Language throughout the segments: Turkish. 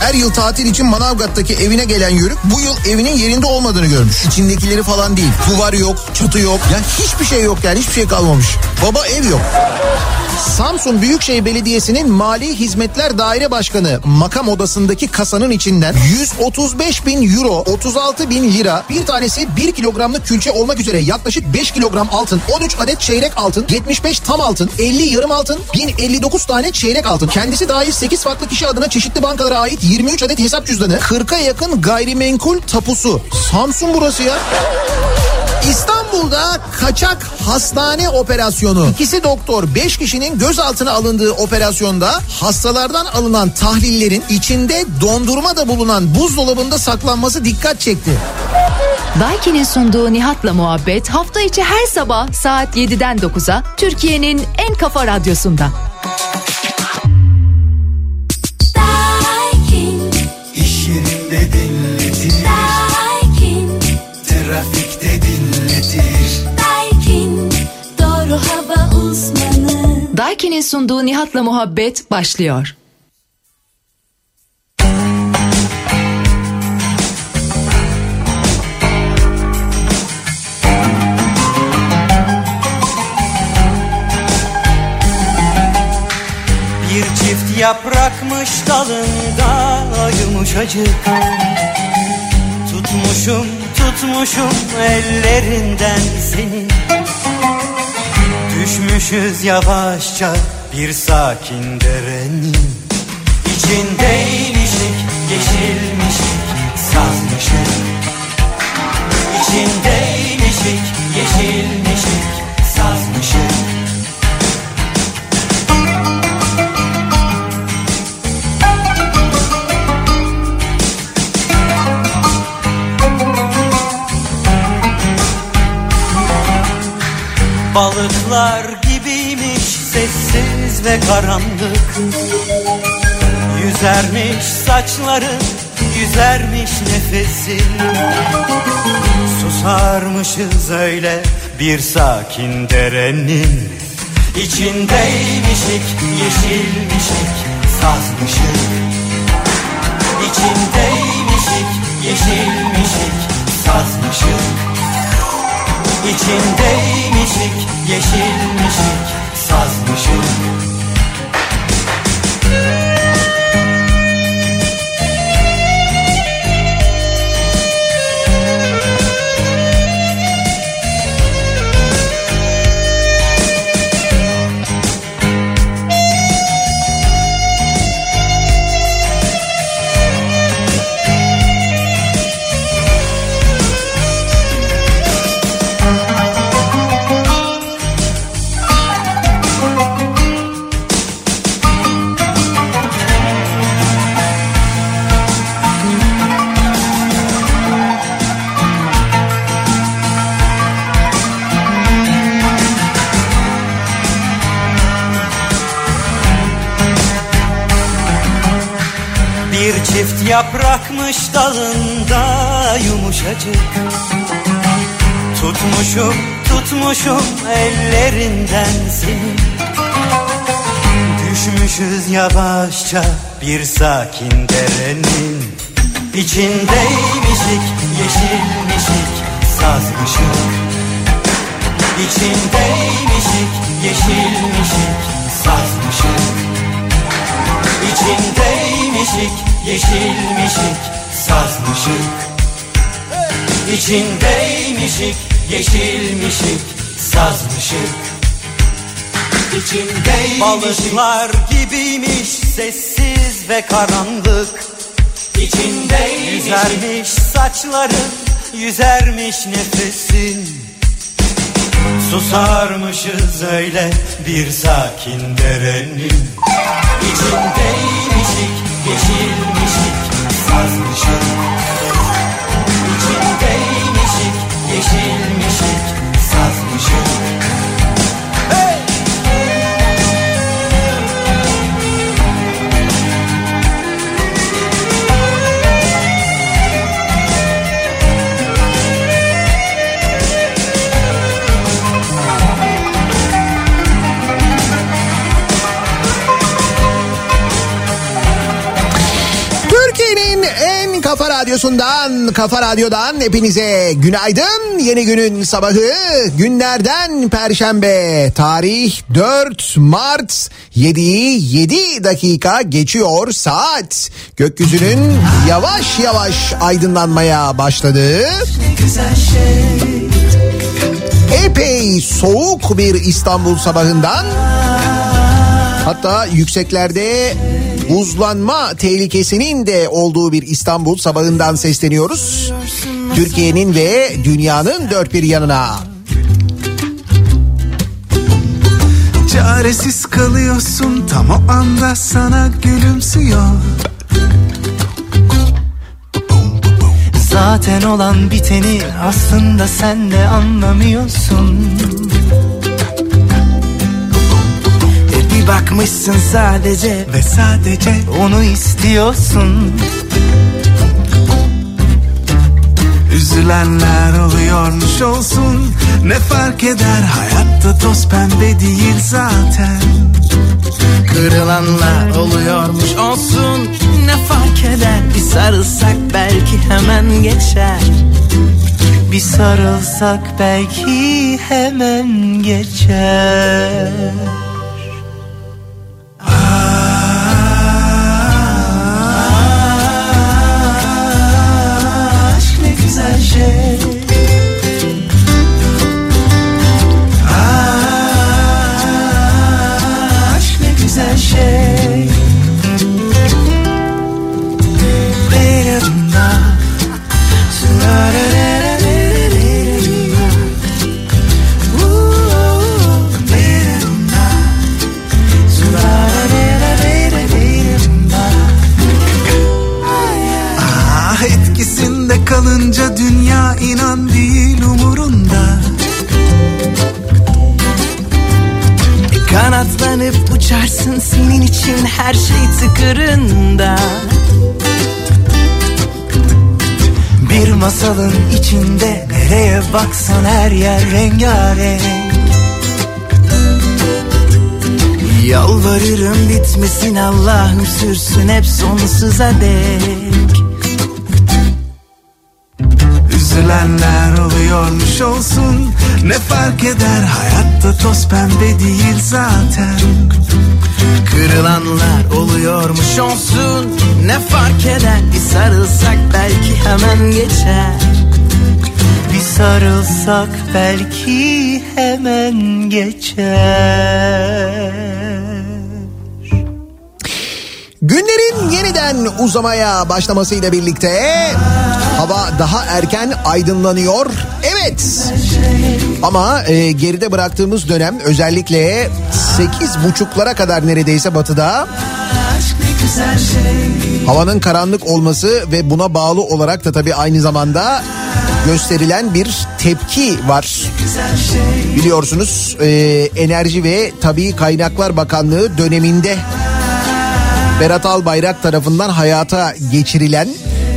Her yıl tatil için Manavgat'taki evine gelen Yörük bu yıl evinin yerinde olmadığını görmüş. İçindekileri falan değil. Duvar yok, çatı yok. Ya hiçbir şey yok yani hiçbir şey kalmamış. Baba ev yok. Samsun Büyükşehir Belediyesi'nin Mali Hizmetler Daire Başkanı makam odasındaki kasanın içinden 135 bin euro, 36 bin lira, bir tanesi 1 kilogramlık külçe olmak üzere yaklaşık 5 kilogram altın, 13 adet çeyrek altın, 75 tam altın, 50 yarım altın, 1059 tane çeyrek altın. Kendisi dahil 8 farklı kişi adına çeşitli bankalara ait 23 adet hesap cüzdanı, 40'a yakın gayrimenkul tapusu. Samsun burası ya. İstanbul'da kaçak hastane operasyonu. İkisi doktor 5 kişinin gözaltına alındığı operasyonda hastalardan alınan tahlillerin içinde dondurma da bulunan buzdolabında saklanması dikkat çekti. Daiki'nin sunduğu Nihat'la muhabbet hafta içi her sabah saat 7'den 9'a Türkiye'nin en kafa radyosunda. Uzmanı. Daiki'nin sunduğu Nihat'la muhabbet başlıyor. Bir çift yaprakmış dalında yumuşacık Tutmuşum tutmuşum ellerinden seni Düşmüşüz yavaşça bir sakin derenin İçindeymişik yeşilmişik sazmışık İçindeymişik Balıklar gibiymiş sessiz ve karanlık. Yüzermiş saçların, yüzermiş nefesin Susarmışız öyle bir sakin derenin. İçindeymişik, yeşilmişik, sazmışık. İçindeymişik, yeşilmişik, sazmışık İçindeymişik, yeşilmişik, sazmışık yavaşça bir sakin derenin İçindeymişik yeşilmişik sazmışık. İçindeymişik yeşilmişik sazmışık. İçindeymişik, yeşilmişik, sazmışık. İçindeymişik, yeşilmişik, sazmışık. İçindeymişik. Balıklar gibiymiş sessiz ve karanlık. İçindeymişik Yüzermiş saçların, yüzermiş nefesin. Susarmışız öyle bir sakin derenin. İçindeymişik, yeşilmişik, sazmışık İçindeymişik, yeşilmişik, sazmışık Radyosu'ndan, Kafa Radyo'dan hepinize günaydın. Yeni günün sabahı günlerden Perşembe. Tarih 4 Mart 7'yi 7 dakika geçiyor saat. Gökyüzünün yavaş yavaş aydınlanmaya başladı. Epey soğuk bir İstanbul sabahından Hatta yükseklerde buzlanma tehlikesinin de olduğu bir İstanbul sabahından sesleniyoruz. Türkiye'nin ve dünyanın dört bir yanına. Çaresiz kalıyorsun tam o anda sana gülümsüyor Zaten olan biteni aslında sen de anlamıyorsun bir bakmışsın sadece ve sadece onu istiyorsun. Üzülenler oluyormuş olsun Ne fark eder? Hayatta toz pembe değil zaten. Kırılanlar oluyormuş olsun Ne fark eder? Bir sarılsak belki hemen geçer. Bir sarılsak belki hemen geçer masalın içinde nereye baksan her yer rengarenk. Yalvarırım bitmesin Allah'ım sürsün hep sonsuza dek. Üzülenler oluyormuş olsun Ne fark eder? Hayatta toz pembe değil zaten Kırılanlar oluyormuş olsun Ne fark eder? Bir sarılsak belki hemen geçer. Bir sarılsak belki hemen geçer. Günlerin yeniden uzamaya başlamasıyla birlikte hava daha erken aydınlanıyor. Evet. Ama e, geride bıraktığımız dönem özellikle sekiz buçuklara kadar neredeyse batıda havanın karanlık olması ve buna bağlı olarak da tabii aynı zamanda gösterilen bir tepki var. Biliyorsunuz e, Enerji ve Tabii Kaynaklar Bakanlığı döneminde Berat Albayrak tarafından hayata geçirilen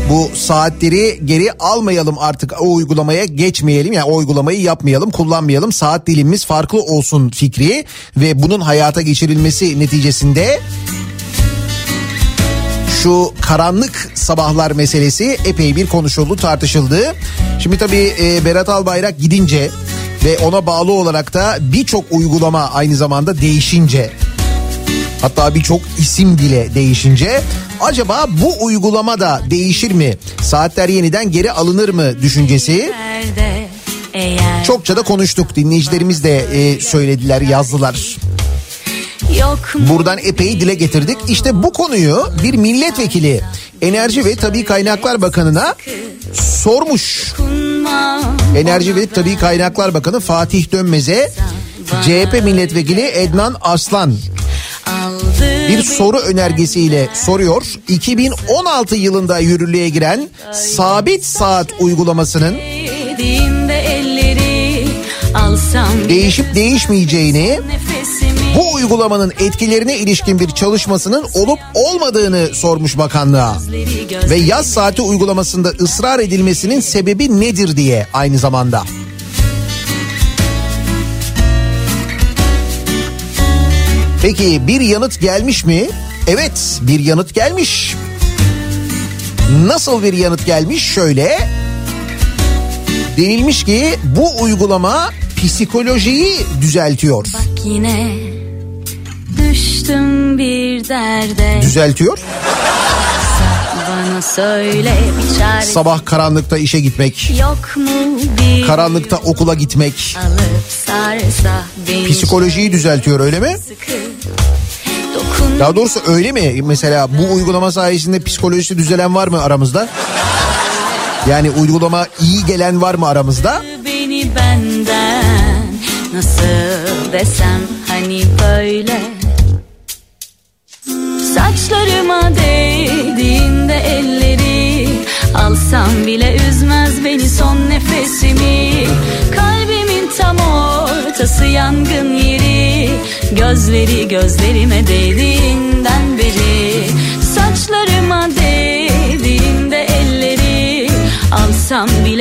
bu saatleri geri almayalım artık. O uygulamaya geçmeyelim. Yani o uygulamayı yapmayalım kullanmayalım. Saat dilimimiz farklı olsun fikri ve bunun hayata geçirilmesi neticesinde şu karanlık sabahlar meselesi epey bir konuşuldu tartışıldı. Şimdi tabii e, Berat Albayrak gidince ve ona bağlı olarak da birçok uygulama aynı zamanda değişince hatta birçok isim bile değişince acaba bu uygulama da değişir mi? Saatler yeniden geri alınır mı düşüncesi? Çokça da konuştuk dinleyicilerimiz de e, söylediler yazdılar. Buradan epey dile getirdik. İşte bu konuyu bir milletvekili Enerji ve Tabii Kaynaklar Bakanı'na sormuş. Enerji ve Tabii Kaynaklar Bakanı Fatih Dönmez'e CHP milletvekili Ednan Aslan bir soru önergesiyle soruyor. 2016 yılında yürürlüğe giren sabit saat uygulamasının değişip değişmeyeceğini, bu uygulamanın etkilerine ilişkin bir çalışmasının olup olmadığını sormuş bakanlığa. Ve yaz saati uygulamasında ısrar edilmesinin sebebi nedir diye aynı zamanda. Peki bir yanıt gelmiş mi? Evet bir yanıt gelmiş. Nasıl bir yanıt gelmiş? Şöyle. Denilmiş ki bu uygulama psikolojiyi düzeltiyor. Bak yine düştüm bir derde Düzeltiyor. Bana söyle bir çare Sabah karanlıkta işe gitmek, Yok mu bir karanlıkta okula gitmek Alıp sarsa beni psikolojiyi düzeltiyor öyle mi? sıkı Daha doğrusu öyle mi? Mesela bu uygulama sayesinde psikolojisi düzelen var mı aramızda? Yani uygulama iyi gelen var mı aramızda? beni benden Nasıl desem hani böyle Saçlarıma değdiğinde elleri Alsam bile üzmez beni son nefesimi Kalbimin tam ortası yangın yeri Gözleri gözlerime değdiğinden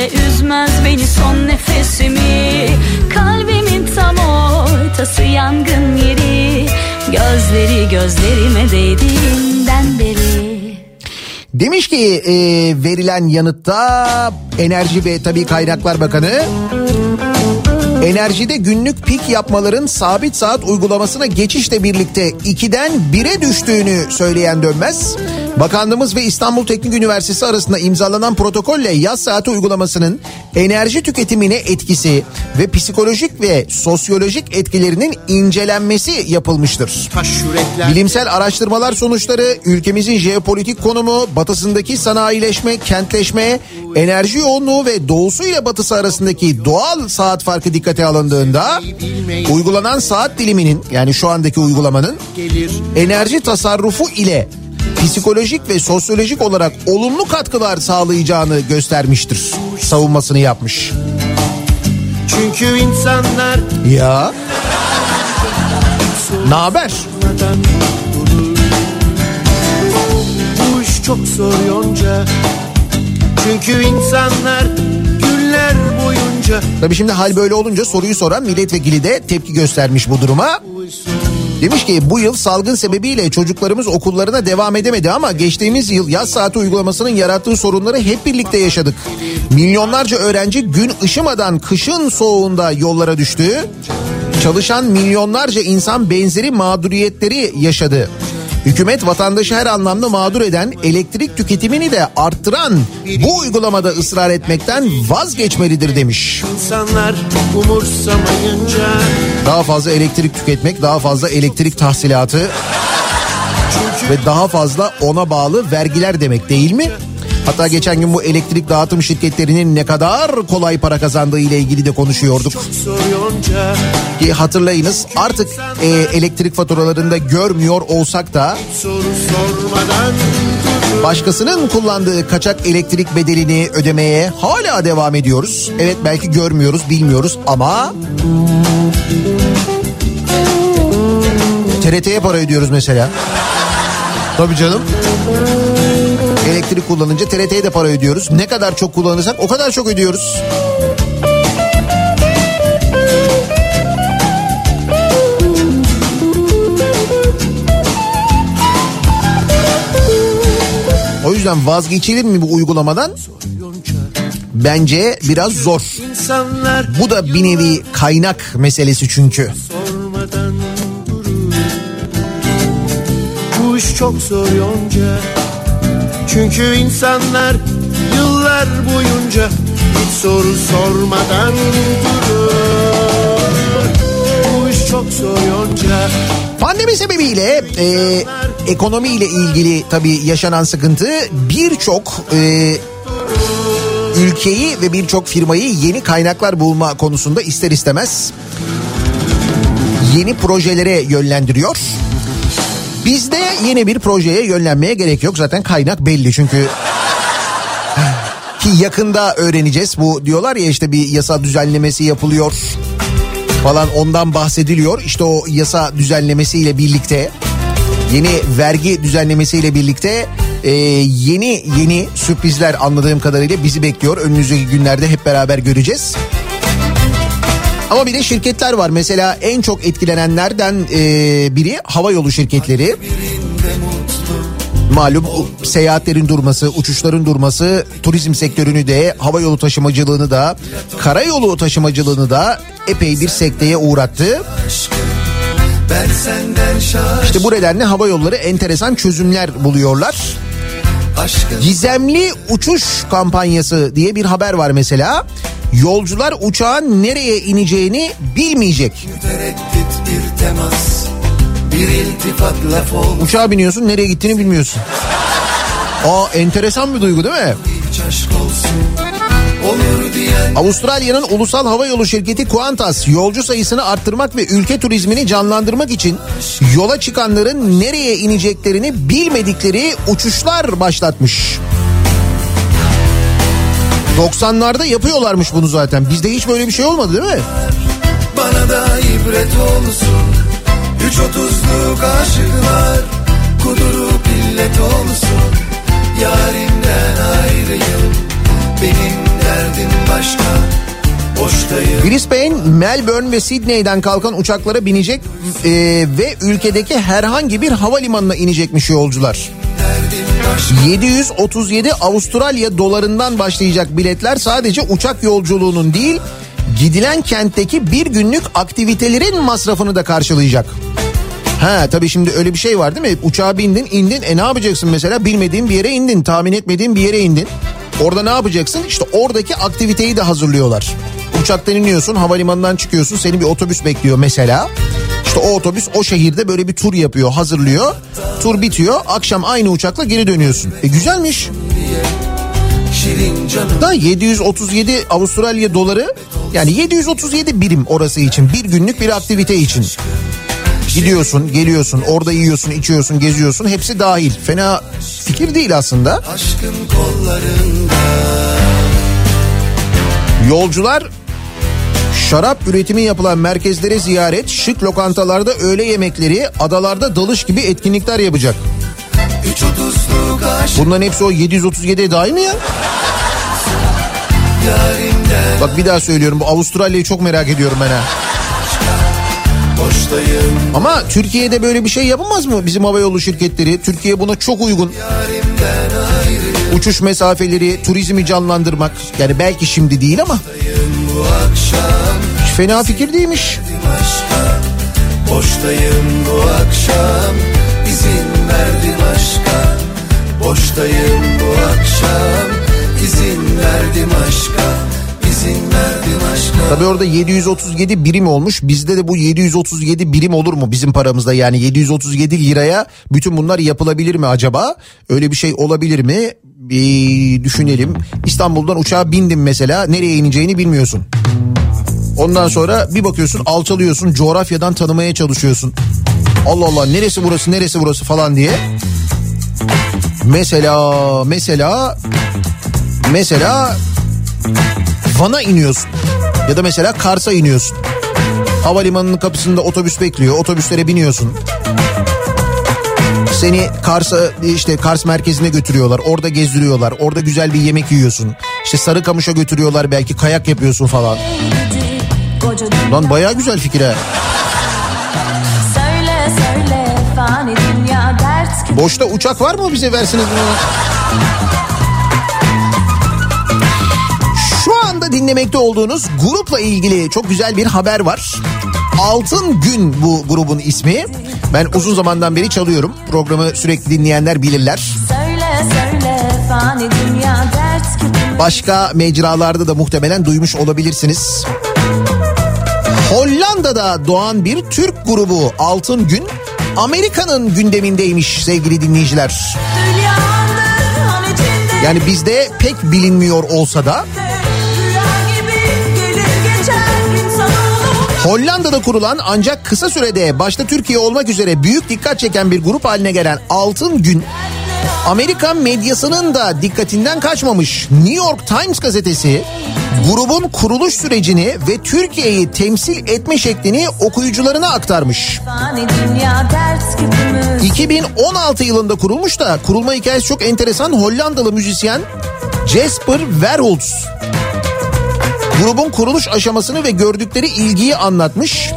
Bile üzmez beni son nefesimi Kalbimin tam ortası yangın yeri Gözleri gözlerime değdiğinden beri Demiş ki e, verilen yanıtta Enerji ve Tabii Kaynaklar Bakanı Enerjide günlük pik yapmaların sabit saat uygulamasına geçişle birlikte 2'den 1'e düştüğünü söyleyen dönmez. Bakanlığımız ve İstanbul Teknik Üniversitesi arasında imzalanan protokolle yaz saati uygulamasının enerji tüketimine etkisi ve psikolojik ve sosyolojik etkilerinin incelenmesi yapılmıştır. Bilimsel araştırmalar sonuçları ülkemizin jeopolitik konumu, batısındaki sanayileşme, kentleşme, enerji yoğunluğu ve doğusu ile batısı arasındaki doğal saat farkı dikkate alındığında uygulanan saat diliminin yani şu andaki uygulamanın enerji tasarrufu ile psikolojik ve sosyolojik olarak olumlu katkılar sağlayacağını göstermiştir. Savunmasını yapmış. Çünkü insanlar Ya. Ne haber? Bu iş çok zor yonca Çünkü insanlar günler boyunca Tabii şimdi hal böyle olunca soruyu soran milletvekili de tepki göstermiş bu duruma. Demiş ki bu yıl salgın sebebiyle çocuklarımız okullarına devam edemedi ama geçtiğimiz yıl yaz saati uygulamasının yarattığı sorunları hep birlikte yaşadık. Milyonlarca öğrenci gün ışımadan kışın soğuğunda yollara düştü. Çalışan milyonlarca insan benzeri mağduriyetleri yaşadı. Hükümet vatandaşı her anlamda mağdur eden, elektrik tüketimini de arttıran bu uygulamada ısrar etmekten vazgeçmelidir demiş. insanlar umursamayınca Daha fazla elektrik tüketmek, daha fazla elektrik tahsilatı ve daha fazla ona bağlı vergiler demek değil mi? Hatta geçen gün bu elektrik dağıtım şirketlerinin ne kadar kolay para kazandığı ile ilgili de konuşuyorduk. Ki hatırlayınız artık e, elektrik faturalarında görmüyor olsak da başkasının kullandığı kaçak elektrik bedelini ödemeye hala devam ediyoruz. Evet belki görmüyoruz, bilmiyoruz ama TRT'ye para ödüyoruz mesela. Tabii canım. Elektrik kullanınca TRT'ye de para ödüyoruz. Ne kadar çok kullanırsak o kadar çok ödüyoruz. O yüzden vazgeçilir mi bu uygulamadan? Bence biraz zor. Bu da bir nevi kaynak meselesi çünkü. Bu iş çok zor yonca Çünkü insanlar yıllar boyunca Hiç soru sormadan durur Bu iş çok zor yonca Pandemi sebebiyle e, ekonomiyle ilgili tabii yaşanan sıkıntı birçok e, ülkeyi ve birçok firmayı yeni kaynaklar bulma konusunda ister istemez yeni projelere yönlendiriyor. Bizde yeni bir projeye yönlenmeye gerek yok zaten kaynak belli çünkü ki yakında öğreneceğiz bu diyorlar ya işte bir yasa düzenlemesi yapılıyor falan ondan bahsediliyor. İşte o yasa düzenlemesiyle birlikte yeni vergi düzenlemesiyle birlikte e, yeni yeni sürprizler anladığım kadarıyla bizi bekliyor. Önümüzdeki günlerde hep beraber göreceğiz. Ama bir de şirketler var. Mesela en çok etkilenenlerden e, biri havayolu şirketleri. Malum seyahatlerin durması, uçuşların durması turizm sektörünü de hava yolu taşımacılığını da karayolu taşımacılığını da epey bir sekteye uğrattı. İşte bu nedenle hava yolları enteresan çözümler buluyorlar. Gizemli uçuş kampanyası diye bir haber var mesela. Yolcular uçağın nereye ineceğini bilmeyecek. Uçağa biniyorsun nereye gittiğini bilmiyorsun. Aa enteresan bir duygu değil mi? Avustralya'nın ulusal hava yolu şirketi Qantas yolcu sayısını arttırmak ve ülke turizmini canlandırmak için yola çıkanların nereye ineceklerini bilmedikleri uçuşlar başlatmış. 90'larda yapıyorlarmış bunu zaten. Bizde hiç böyle bir şey olmadı değil mi? bana da ibret olsun Üç otuzluk aşıklar kudurup illet olsun Yarimden ayrıyım benim derdim başka Brisbane, Melbourne ve Sydney'den kalkan uçaklara binecek e, ve ülkedeki herhangi bir havalimanına inecekmiş yolcular. Derdim başka 737 Avustralya dolarından başlayacak biletler sadece uçak yolculuğunun değil gidilen kentteki bir günlük aktivitelerin masrafını da karşılayacak. Ha tabii şimdi öyle bir şey var değil mi? Uçağa bindin indin e ne yapacaksın mesela bilmediğin bir yere indin tahmin etmediğin bir yere indin. Orada ne yapacaksın? İşte oradaki aktiviteyi de hazırlıyorlar. Uçaktan iniyorsun havalimanından çıkıyorsun seni bir otobüs bekliyor mesela. İşte o otobüs o şehirde böyle bir tur yapıyor hazırlıyor. Tur bitiyor akşam aynı uçakla geri dönüyorsun. E güzelmiş. Da 737 Avustralya doları yani 737 birim orası için bir günlük bir aktivite için. Gidiyorsun, geliyorsun, orada yiyorsun, içiyorsun, geziyorsun. Hepsi dahil. Fena fikir değil aslında. Yolcular şarap üretimi yapılan merkezlere ziyaret, şık lokantalarda öğle yemekleri, adalarda dalış gibi etkinlikler yapacak. Bunların hepsi o 737'ye dahil mi ya? yarimden Bak bir daha söylüyorum bu Avustralya'yı çok merak ediyorum ben ha. Ama Türkiye'de böyle bir şey yapamaz mı bizim havayolu şirketleri? Türkiye buna çok uygun. Uçuş mesafeleri, turizmi canlandırmak. Yani belki şimdi değil ama hiç fena fikir değilmiş. aşka Boştayım bu akşam izin verdim aşka Boştayım bu akşam izin verdim aşka izin verdim aşka Tabii orada 737 birim olmuş. Bizde de bu 737 birim olur mu bizim paramızda? Yani 737 liraya bütün bunlar yapılabilir mi acaba? Öyle bir şey olabilir mi? Bir düşünelim. İstanbul'dan uçağa bindim mesela. Nereye ineceğini bilmiyorsun. Ondan sonra bir bakıyorsun alçalıyorsun coğrafyadan tanımaya çalışıyorsun. Allah Allah neresi burası neresi burası falan diye. Mesela mesela mesela Van'a iniyorsun. Ya da mesela Kars'a iniyorsun. Havalimanının kapısında otobüs bekliyor. Otobüslere biniyorsun. Seni Kars'a işte Kars merkezine götürüyorlar. Orada gezdiriyorlar. Orada güzel bir yemek yiyorsun. İşte Sarıkamış'a götürüyorlar belki kayak yapıyorsun falan. Lan bayağı güzel fikir ha. Söyle söyle fani dünya dert Boşta uçak var mı bize versiniz bunu? Şu anda dinlemekte olduğunuz grupla ilgili çok güzel bir haber var. Altın Gün bu grubun ismi. Ben uzun zamandan beri çalıyorum. Programı sürekli dinleyenler bilirler. Başka mecralarda da muhtemelen duymuş olabilirsiniz. Hollanda'da doğan bir Türk grubu Altın Gün Amerika'nın gündemindeymiş sevgili dinleyiciler. Yani bizde pek bilinmiyor olsa da Hollanda'da kurulan ancak kısa sürede başta Türkiye olmak üzere büyük dikkat çeken bir grup haline gelen Altın Gün Amerikan medyasının da dikkatinden kaçmamış. New York Times gazetesi grubun kuruluş sürecini ve Türkiye'yi temsil etme şeklini okuyucularına aktarmış. Fani dünya dert küpümüz 2016 yılında kurulmuş da kurulma hikayesi çok enteresan. Hollandalı müzisyen Jasper Verholz grubun kuruluş aşamasını ve gördükleri ilgiyi anlatmış.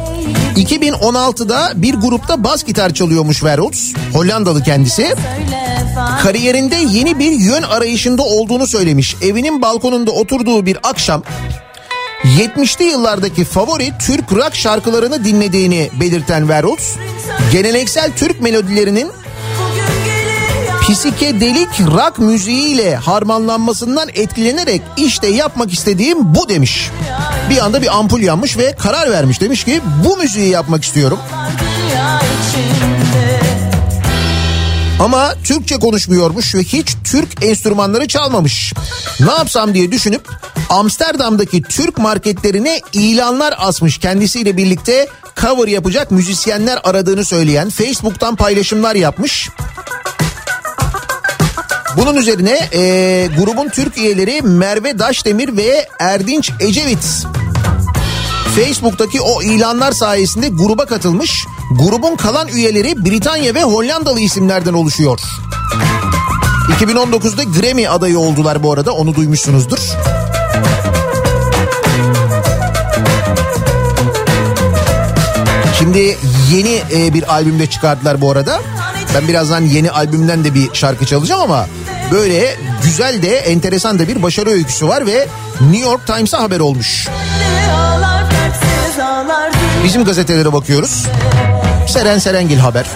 2016'da bir grupta bas gitar çalıyormuş Verholz. Hollandalı kendisi. Kariyerinde yeni bir yön arayışında olduğunu söylemiş. Evinin balkonunda oturduğu bir akşam 70'li yıllardaki favori Türk rock şarkılarını dinlediğini belirten Verholz, geleneksel Türk melodilerinin psikedelik rock müziğiyle harmanlanmasından etkilenerek işte yapmak istediğim bu demiş. Bir anda bir ampul yanmış ve karar vermiş demiş ki bu müziği yapmak istiyorum. Ama Türkçe konuşmuyormuş ve hiç Türk enstrümanları çalmamış. Ne yapsam diye düşünüp Amsterdam'daki Türk marketlerine ilanlar asmış kendisiyle birlikte cover yapacak müzisyenler aradığını söyleyen Facebook'tan paylaşımlar yapmış. Bunun üzerine eee, grubun Türk üyeleri Merve Daşdemir ve Erdinç Ecevit Facebook'taki o ilanlar sayesinde gruba katılmış. Grubun kalan üyeleri Britanya ve Hollandalı isimlerden oluşuyor. 2019'da Grammy adayı oldular bu arada onu duymuşsunuzdur. Şimdi yeni e, bir albümde çıkardılar bu arada. Ben birazdan yeni albümden de bir şarkı çalacağım ama böyle güzel de enteresan da bir başarı öyküsü var ve New York Times'a haber olmuş. Bizim gazetelere bakıyoruz. Seren Serengil haber.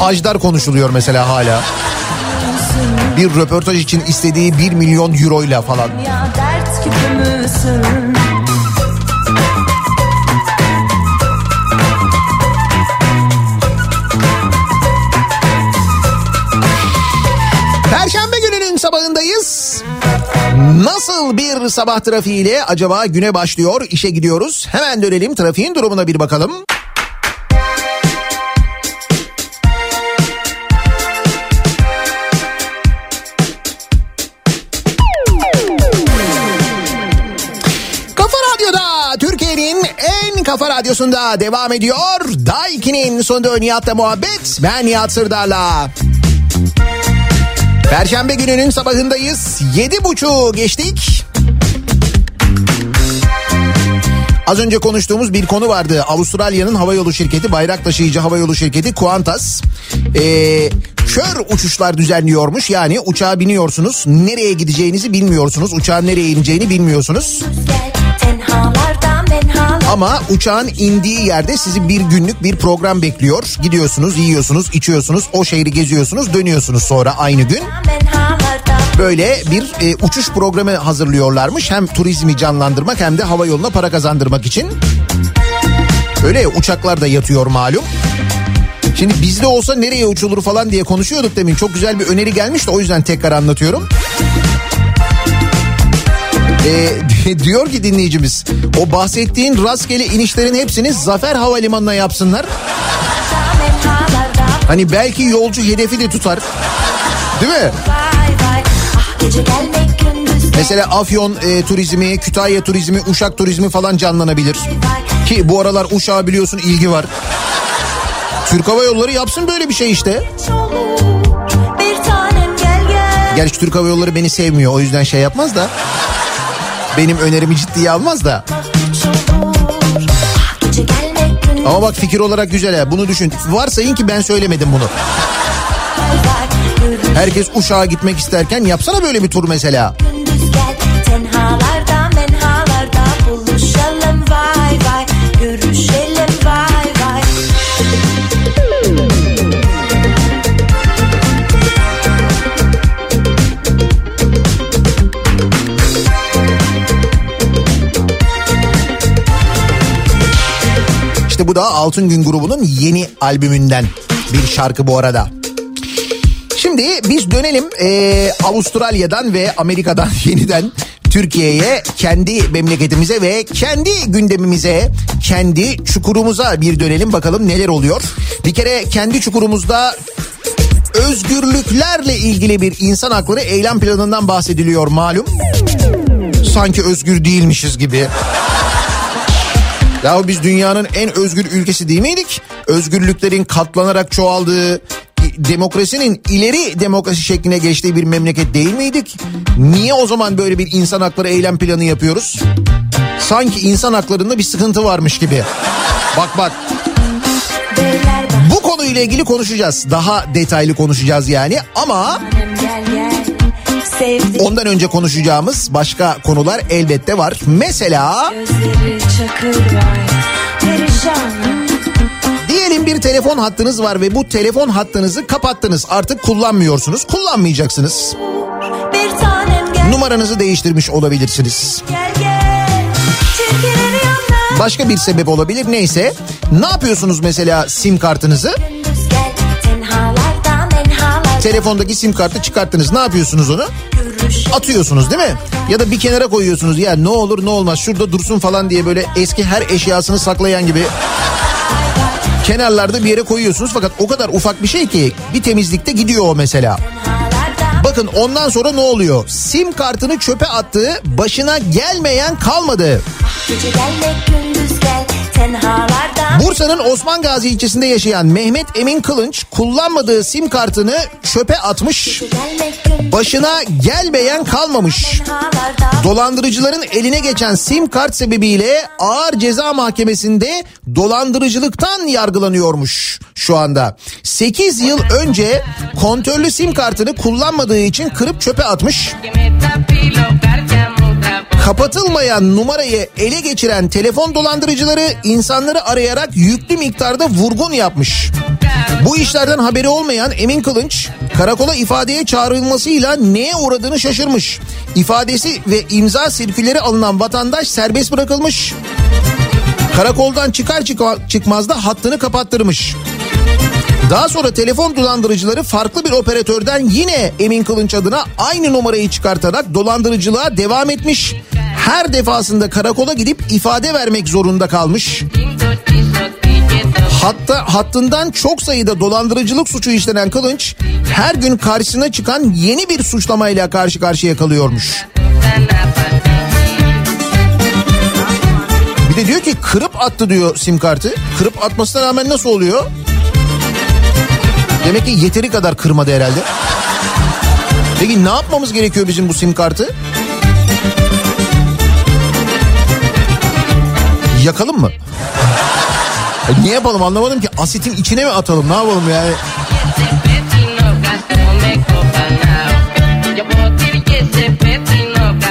Ajdar konuşuluyor mesela hala. Bir röportaj için istediği 1 milyon euroyla falan. ya dert küpü müsün Perşembe gününün sabahındayız. Nasıl bir sabah trafiğiyle acaba güne başlıyor, işe gidiyoruz. Hemen dönelim trafiğin durumuna bir bakalım. Kafa radyosunda devam ediyor. Daiki'nin sonunda Nihat'la muhabbet. Ben Nihat Sırdar'la. Perşembe gününün sabahındayız. Yedi buçuğu geçtik. Az önce konuştuğumuz bir konu vardı. Avustralya'nın havayolu şirketi, bayrak taşıyıcı havayolu şirketi Qantas. Ee, kör uçuşlar düzenliyormuş. Yani uçağa biniyorsunuz. Nereye gideceğinizi bilmiyorsunuz. Uçağın nereye ineceğini bilmiyorsunuz. Tenhalardan menhalar Ama uçağın indiği yerde sizi bir günlük bir program bekliyor. Gidiyorsunuz, yiyorsunuz, içiyorsunuz, o şehri geziyorsunuz, dönüyorsunuz sonra aynı gün. Böyle bir e, uçuş programı hazırlıyorlarmış. Hem turizmi canlandırmak hem de hava yoluna para kazandırmak için. Öyle ya uçaklar da yatıyor malum. Şimdi bizde olsa nereye uçulur falan diye konuşuyorduk demin. Çok güzel bir öneri gelmiş de o yüzden tekrar anlatıyorum. Ee, diyor ki dinleyicimiz o bahsettiğin rastgele inişlerin hepsini Zafer Havalimanı'na yapsınlar. Hani belki yolcu hedefi de tutar. Değil mi? Mesela Afyon e, turizmi, Kütahya turizmi, Uşak turizmi falan canlanabilir. Ki bu aralar Uşak'a biliyorsun ilgi var. Türk Hava Yolları yapsın böyle bir şey işte. Gerçi Türk Hava Yolları beni sevmiyor o yüzden şey yapmaz da. Benim önerimi ciddiye almaz da. Ama bak fikir olarak güzel ha bunu düşün. Varsayın ki ben söylemedim bunu. Herkes Uşak'a gitmek isterken yapsana böyle bir tur mesela. gündüz gel Tenhalarda İşte bu da Altın Gün grubunun yeni albümünden bir şarkı bu arada. Şimdi biz dönelim eee, Avustralya'dan ve Amerika'dan yeniden Türkiye'ye, kendi memleketimize ve kendi gündemimize, kendi çukurumuza bir dönelim bakalım neler oluyor. Bir kere kendi çukurumuzda özgürlüklerle ilgili bir insan hakları eylem planından bahsediliyor malum. Sanki özgür değilmişiz gibi. Ya biz dünyanın en özgür ülkesi değil miydik? Özgürlüklerin katlanarak çoğaldığı, demokrasinin ileri demokrasi şekline geçtiği bir memleket değil miydik? Niye o zaman böyle bir insan hakları eylem planı yapıyoruz? Sanki insan haklarında bir sıkıntı varmış gibi. Bak bak Beni konuyla ilgili konuşacağız. Daha detaylı konuşacağız yani ama sevdim ondan önce konuşacağımız başka konular elbette var. Mesela diyelim bir telefon hattınız var ve bu telefon hattınızı kapattınız. Artık kullanmıyorsunuz. Kullanmayacaksınız. Numaranızı değiştirmiş olabilirsiniz. gel gel Başka bir sebep olabilir neyse. Ne yapıyorsunuz mesela sim kartınızı? Telefondaki sim kartı çıkarttınız. Ne yapıyorsunuz onu? Atıyorsunuz değil mi? Ya da bir kenara koyuyorsunuz. Ya ne olur ne olmaz şurada dursun falan diye böyle eski her eşyasını saklayan gibi kenarlarda bir yere koyuyorsunuz. Fakat o kadar ufak bir şey ki bir temizlikte gidiyor o mesela. Bakın ondan sonra ne oluyor? Sim kartını çöpe attı, başına gelmeyen kalmadı. Gece gelmek gündüz gel Bursa'nın Osman Gazi ilçesinde yaşayan Mehmet Emin Kılınç kullanmadığı sim kartını çöpe atmış. Başına gelmeyen kalmamış. Dolandırıcıların eline geçen sim kart sebebiyle ağır ceza mahkemesinde dolandırıcılıktan yargılanıyormuş şu anda. 8 yıl önce kontörlü sim kartını kullanmadığı için kırıp çöpe atmış. Kapatılmayan numarayı ele geçiren telefon dolandırıcıları insanları arayarak yüklü miktarda vurgun yapmış. Bu işlerden haberi olmayan Emin Kılınç karakola ifadeye çağrılmasıyla neye uğradığını şaşırmış. İfadesi ve imza sirküleri alınan vatandaş serbest bırakılmış. Karakoldan çıkar çıkma- çıkmaz da hattını kapattırmış. Daha sonra telefon dolandırıcıları farklı bir operatörden yine Emin Kılınç adına aynı numarayı çıkartarak dolandırıcılığa devam etmiş. Her defasında karakola gidip ifade vermek zorunda kalmış. Hatta hattından çok sayıda dolandırıcılık suçu işlenen Kılınç her gün karşısına çıkan yeni bir suçlamayla karşı karşıya kalıyormuş. Bir de diyor ki kırıp attı diyor sim kartı. Kırıp atmasına rağmen nasıl oluyor? Demek ki yeteri kadar kırmadı herhalde. Peki ne yapmamız gerekiyor bizim bu sim kartı? Yakalım mı? E, ne yapalım anlamadım ki. Asitin içine mi atalım ne yapalım yani?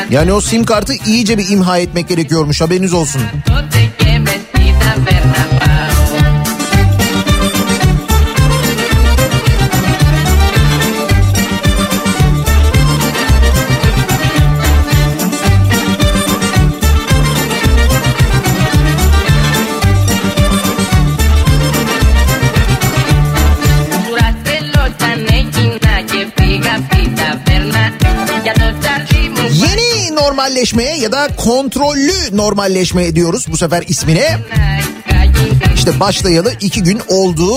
Yani o sim kartı iyice bir imha etmek gerekiyormuş haberiniz olsun. Normalleşmeye ya da kontrollü normalleşme diyoruz bu sefer ismine. İşte başlayalı iki gün oldu.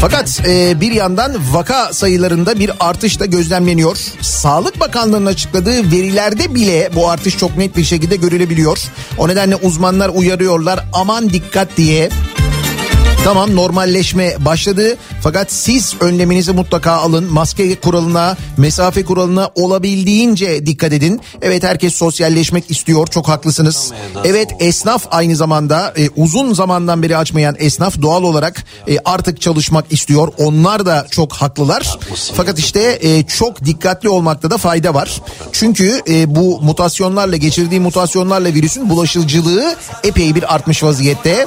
Fakat e, bir yandan vaka sayılarında bir artış da gözlemleniyor. Sağlık Bakanlığı'nın açıkladığı verilerde bile bu artış çok net bir şekilde görülebiliyor. O nedenle uzmanlar uyarıyorlar aman dikkat diye. Tamam normalleşme başladı fakat siz önleminizi mutlaka alın. Maske kuralına, mesafe kuralına olabildiğince dikkat edin. Evet herkes sosyalleşmek istiyor çok haklısınız. Evet esnaf aynı zamanda e, uzun zamandan beri açmayan esnaf doğal olarak e, artık çalışmak istiyor. Onlar da çok haklılar. Fakat işte e, çok dikkatli olmakta da fayda var. Çünkü e, bu mutasyonlarla geçirdiği mutasyonlarla virüsün bulaşıcılığı epey bir artmış vaziyette.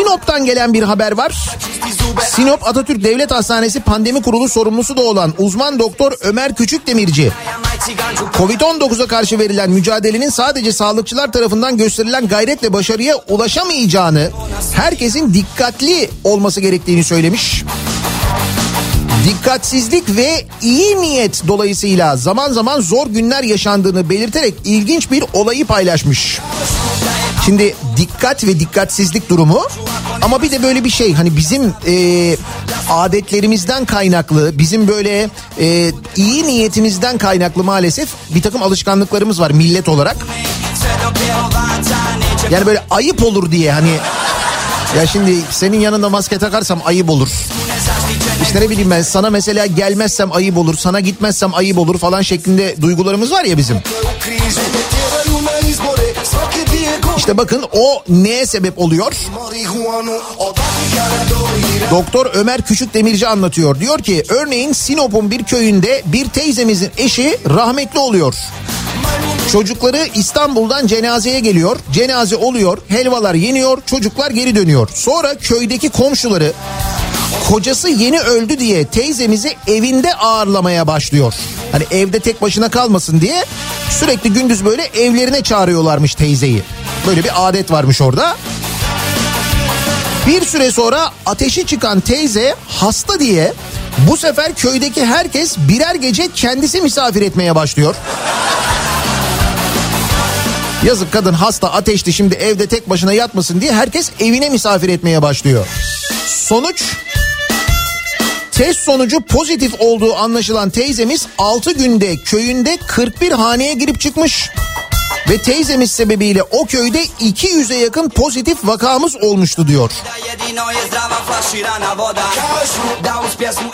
Sinop'tan gelen bir haber var. Sinop Atatürk Devlet Hastanesi Pandemi Kurulu sorumlusu da olan uzman doktor Ömer Küçükdemirci Covid-19'a karşı verilen mücadelenin sadece sağlıkçılar tarafından gösterilen gayretle başarıya ulaşamayacağını, herkesin dikkatli olması gerektiğini söylemiş. Dikkatsizlik ve iyi niyet dolayısıyla zaman zaman zor günler yaşandığını belirterek ilginç bir olayı paylaşmış. Şimdi dikkat ve dikkatsizlik durumu ama bir de böyle bir şey hani bizim e, adetlerimizden kaynaklı bizim böyle e, iyi niyetimizden kaynaklı maalesef bir takım alışkanlıklarımız var millet olarak. Yani böyle ayıp olur diye hani ya şimdi senin yanında maske takarsam ayıp olur. İşte ne bileyim ben sana mesela gelmezsem ayıp olur, sana gitmezsem ayıp olur falan şeklinde duygularımız var ya bizim. İşte bakın o neye sebep oluyor? Doktor Ömer Küçük Demirci anlatıyor. Diyor ki örneğin Sinop'un bir köyünde bir teyzemizin eşi rahmetli oluyor. Çocukları İstanbul'dan cenazeye geliyor. Cenaze oluyor, helvalar yeniyor, çocuklar geri dönüyor. Sonra köydeki komşuları kocası yeni öldü diye teyzemizi evinde ağırlamaya başlıyor. Hani evde tek başına kalmasın diye sürekli gündüz böyle evlerine çağırıyorlarmış teyzeyi. Böyle bir adet varmış orada. Bir süre sonra ateşi çıkan teyze hasta diye bu sefer köydeki herkes birer gece kendisi misafir etmeye başlıyor. Yazık kadın hasta ateşli şimdi evde tek başına yatmasın diye herkes evine misafir etmeye başlıyor. Sonuç test sonucu pozitif olduğu anlaşılan teyzemiz 6 günde köyünde 41 haneye girip çıkmış. Ve teyzemiz sebebiyle o köyde 200'e yakın pozitif vakamız olmuştu diyor.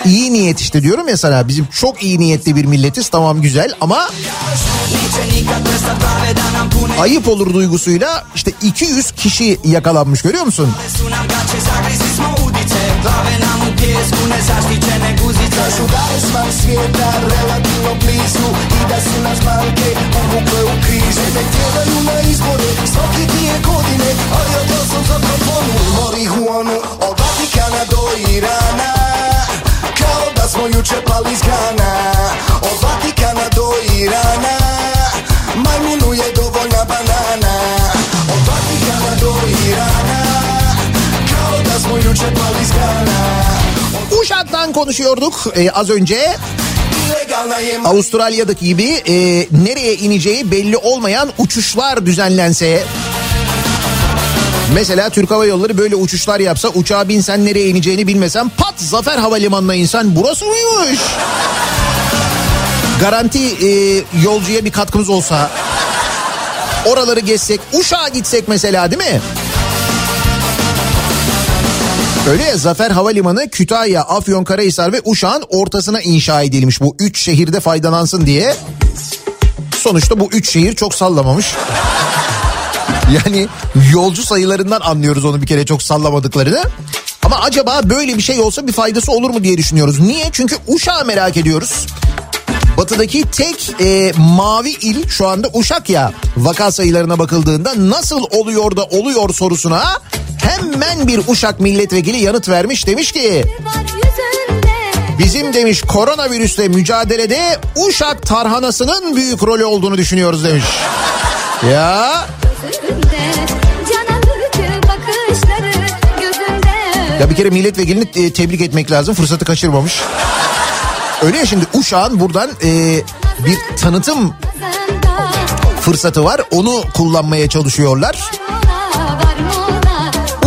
İyi niyet işte diyorum ya sana bizim çok iyi niyetli bir milletiz tamam güzel ama ayıp olur duygusuyla işte 200 kişi yakalanmış görüyor musun? Daj svan svijeta relativno blizu I da su nas banke uvukle u krizu. Ne tjeraju na izbore svake dvije godine A ja da sam za proponu. Marihuanu Od Vatikana do Irana Kao da smo juče pali iz grana. Od Vatikana do Irana Majmunu je dovoljna banana. Od Vatikana do Irana Kao da smo juče pali iz grana Uşak'tan konuşuyorduk e, az önce. Avustralya'daki gibi e, nereye ineceği belli olmayan uçuşlar düzenlense... Mesela Türk Hava Yolları böyle uçuşlar yapsa uçağa binsen nereye ineceğini bilmesen pat Zafer Havalimanı'na insen burası mıymış? Garanti e, yolcuya bir katkımız olsa oraları gezsek Uşak'a gitsek mesela değil mi? Öyle ya Zafer Havalimanı Kütahya, Afyonkarahisar ve Uşak'ın ortasına inşa edilmiş bu üç şehirde faydalansın diye. Sonuçta bu üç şehir çok sallamamış. Yani yolcu sayılarından anlıyoruz onu bir kere çok sallamadıklarını. Ama acaba böyle bir şey olsa bir faydası olur mu diye düşünüyoruz. Niye? Çünkü Uşak'ı merak ediyoruz. Batıdaki tek e, mavi il şu anda Uşak ya vaka sayılarına bakıldığında nasıl oluyor da oluyor sorusuna hemen bir Uşak milletvekili yanıt vermiş demiş ki bizim demiş koronavirüsle mücadelede Uşak tarhanasının büyük rolü olduğunu düşünüyoruz demiş. Ya ya bir kere milletvekilini e, tebrik etmek lazım fırsatı kaçırmamış. Öyle ya şimdi Uşak'ın buradan e, bir tanıtım fırsatı var. Onu kullanmaya çalışıyorlar.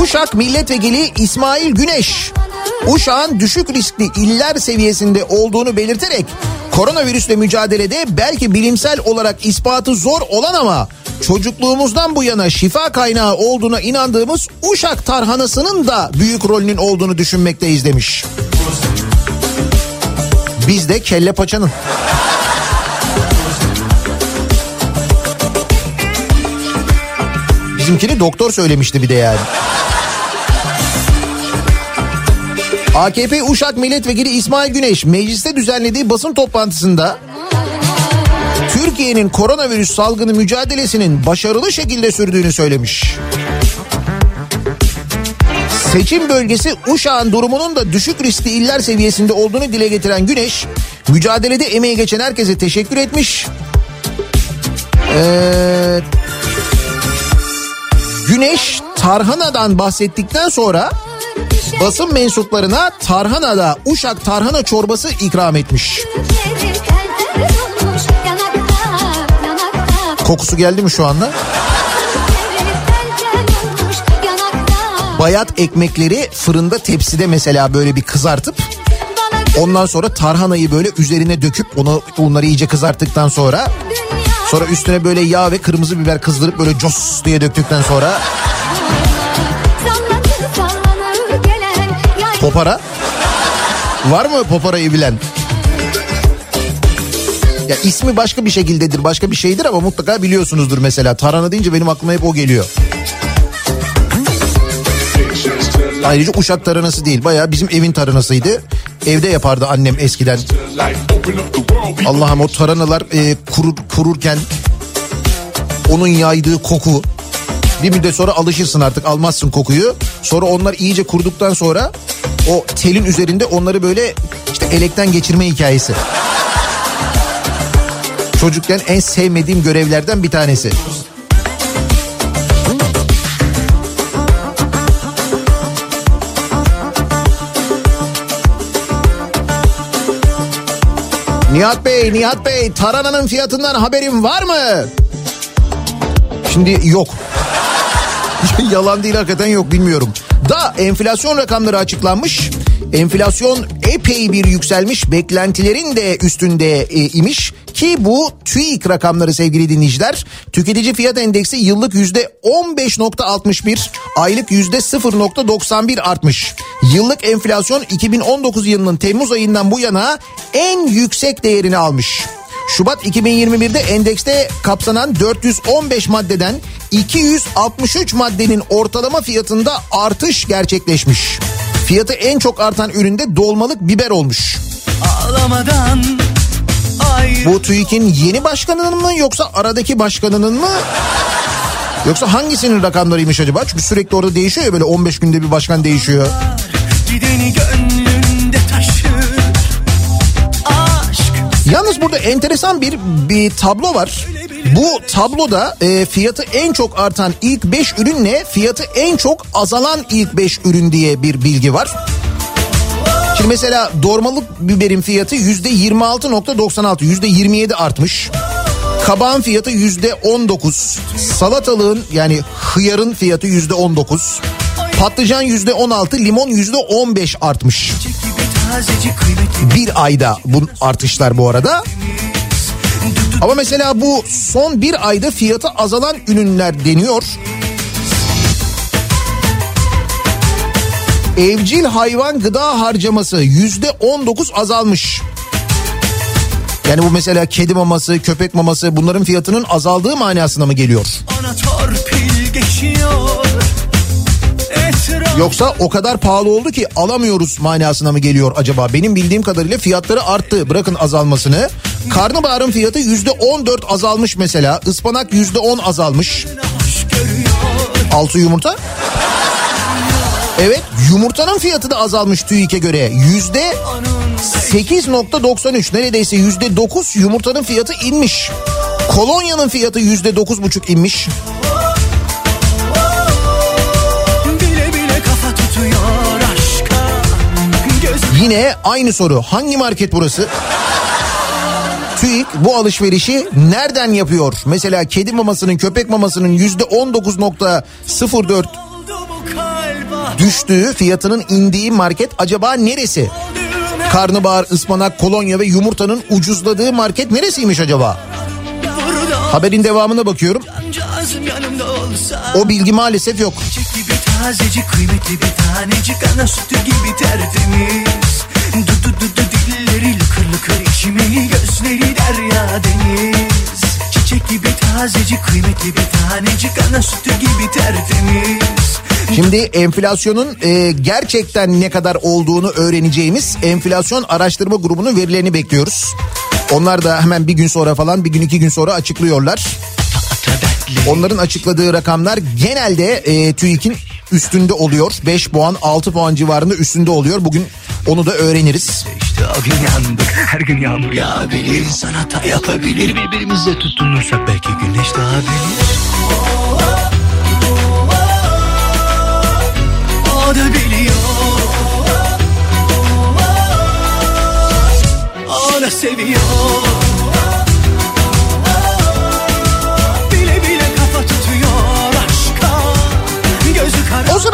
Uşak Milletvekili İsmail Güneş Uşak'ın düşük riskli iller seviyesinde olduğunu belirterek koronavirüsle mücadelede belki bilimsel olarak ispatı zor olan ama çocukluğumuzdan bu yana şifa kaynağı olduğuna inandığımız Uşak tarhanasının da büyük rolünün olduğunu düşünmekteyiz demiş. Biz de kelle paçanın. Bizimkini doktor söylemişti bir de yani. AKP Uşak Milletvekili İsmail Güneş mecliste düzenlediği basın toplantısında Türkiye'nin koronavirüs salgını mücadelesinin başarılı şekilde sürdüğünü söylemiş. Seçim bölgesi Uşak'ın durumunun da düşük riskli iller seviyesinde olduğunu dile getiren Güneş, mücadelede emeği geçen herkese teşekkür etmiş. Ee, Güneş Tarhana'dan bahsettikten sonra basın mensuplarına Tarhana'da Uşak Tarhana çorbası ikram etmiş. Kokusu geldi mi şu anda? Bayat ekmekleri fırında tepside mesela böyle bir kızartıp ondan sonra tarhanayı böyle üzerine döküp onu onları iyice kızarttıktan sonra sonra üstüne böyle yağ ve kırmızı biber kızdırıp böyle cos diye döktükten sonra Popara. Var mı poparayı bilen? Ya ismi başka bir şekildedir, başka bir şeydir ama mutlaka biliyorsunuzdur mesela. Tarhana deyince benim aklıma hep o geliyor. Ayrıca Uşak tarhanası değil. Bayağı bizim evin tarhanasıydı. Evde yapardı annem eskiden. Allah'ım o tarhanalar e, kurur, kururken onun yaydığı koku. Bir müddet sonra alışırsın artık almazsın kokuyu. Sonra onlar iyice kuruduktan sonra o telin üzerinde onları böyle işte elekten geçirme hikayesi. Çocukken en sevmediğim görevlerden bir tanesi. Nihat Bey, Nihat Bey tarananın fiyatından haberin var mı? Şimdi yok. Yalan değil hakikaten yok bilmiyorum. Da enflasyon rakamları açıklanmış. Enflasyon epey bir yükselmiş. Beklentilerin de üstünde e, imiş. Ki bu TÜİK rakamları sevgili dinleyiciler. Tüketici fiyat endeksi yıllık yüzde 15.61, aylık yüzde 0.91 artmış. Yıllık enflasyon 2019 yılının Temmuz ayından bu yana en yüksek değerini almış. Şubat 2021'de endekste kapsanan 415 maddeden 263 maddenin ortalama fiyatında artış gerçekleşmiş. Fiyatı en çok artan üründe dolmalık biber olmuş. Ağlamadan Bu TÜİK'in yeni başkanının mı yoksa aradaki başkanının mı? Yoksa hangisinin rakamlarıymış acaba? Çünkü sürekli orada değişiyor ya böyle 15 günde bir başkan değişiyor. Gideni gönlünde Yalnız burada enteresan bir bir tablo var. Bu tabloda e, fiyatı en çok artan ilk 5 ürünle fiyatı en çok azalan ilk 5 ürün diye bir bilgi var. Şimdi mesela dolmalık biberin fiyatı yüzde 26.96 yüzde 27 artmış. Kabağın fiyatı yüzde 19. Salatalığın yani hıyarın fiyatı yüzde 19. Patlıcan yüzde 16, limon yüzde 15 artmış. Bir ayda bu artışlar bu arada. Ama mesela bu son bir ayda fiyatı azalan ürünler deniyor. Evcil hayvan gıda harcaması yüzde 19 azalmış. Yani bu mesela kedi maması, köpek maması bunların fiyatının azaldığı manasına mı geliyor? Ana torpil geçiyor Yoksa o kadar pahalı oldu ki alamıyoruz manasına mı geliyor acaba? Benim bildiğim kadarıyla fiyatları arttı. Bırakın azalmasını. Karnabaharın fiyatı yüzde 14 azalmış mesela. Ispanak yüzde 10 azalmış. Altı yumurta. Evet yumurtanın fiyatı da azalmış TÜİK'e göre. Yüzde 8.93 neredeyse yüzde 9 yumurtanın fiyatı inmiş. Kolonyanın fiyatı yüzde 9.5 inmiş. Yine aynı soru. Hangi market burası? TÜİK bu alışverişi nereden yapıyor? Mesela kedi mamasının, köpek mamasının yüzde 19.04 oldu bu kalba düştüğü, fiyatının indiği market acaba neresi? Karnabahar, ıspanak, kolonya ve yumurtanın ucuzladığı market neresiymiş acaba? Haberin devamına bakıyorum. O bilgi maalesef yok. Tazecik kıymetli bir tanecik ana sütü gibi tertemiz Du du du du dilleri lıkır lıkır içimeli gözleri derya deniz Çiçek gibi tazecik kıymetli bir tanecik ana sütü gibi tertemiz Şimdi enflasyonun e, gerçekten ne kadar olduğunu öğreneceğimiz enflasyon araştırma grubunun verilerini bekliyoruz. Onlar da hemen bir gün sonra falan bir gün iki gün sonra açıklıyorlar. Onların açıkladığı rakamlar genelde e, TÜİK'in üstünde oluyor. 5 puan 6 puan civarında üstünde oluyor. Bugün onu da öğreniriz. İşte o gün yandık her gün yağmur yağabilir İnsan yapabilir birbirimize tutunursak belki güneş doğabilir O da biliyor O seviyor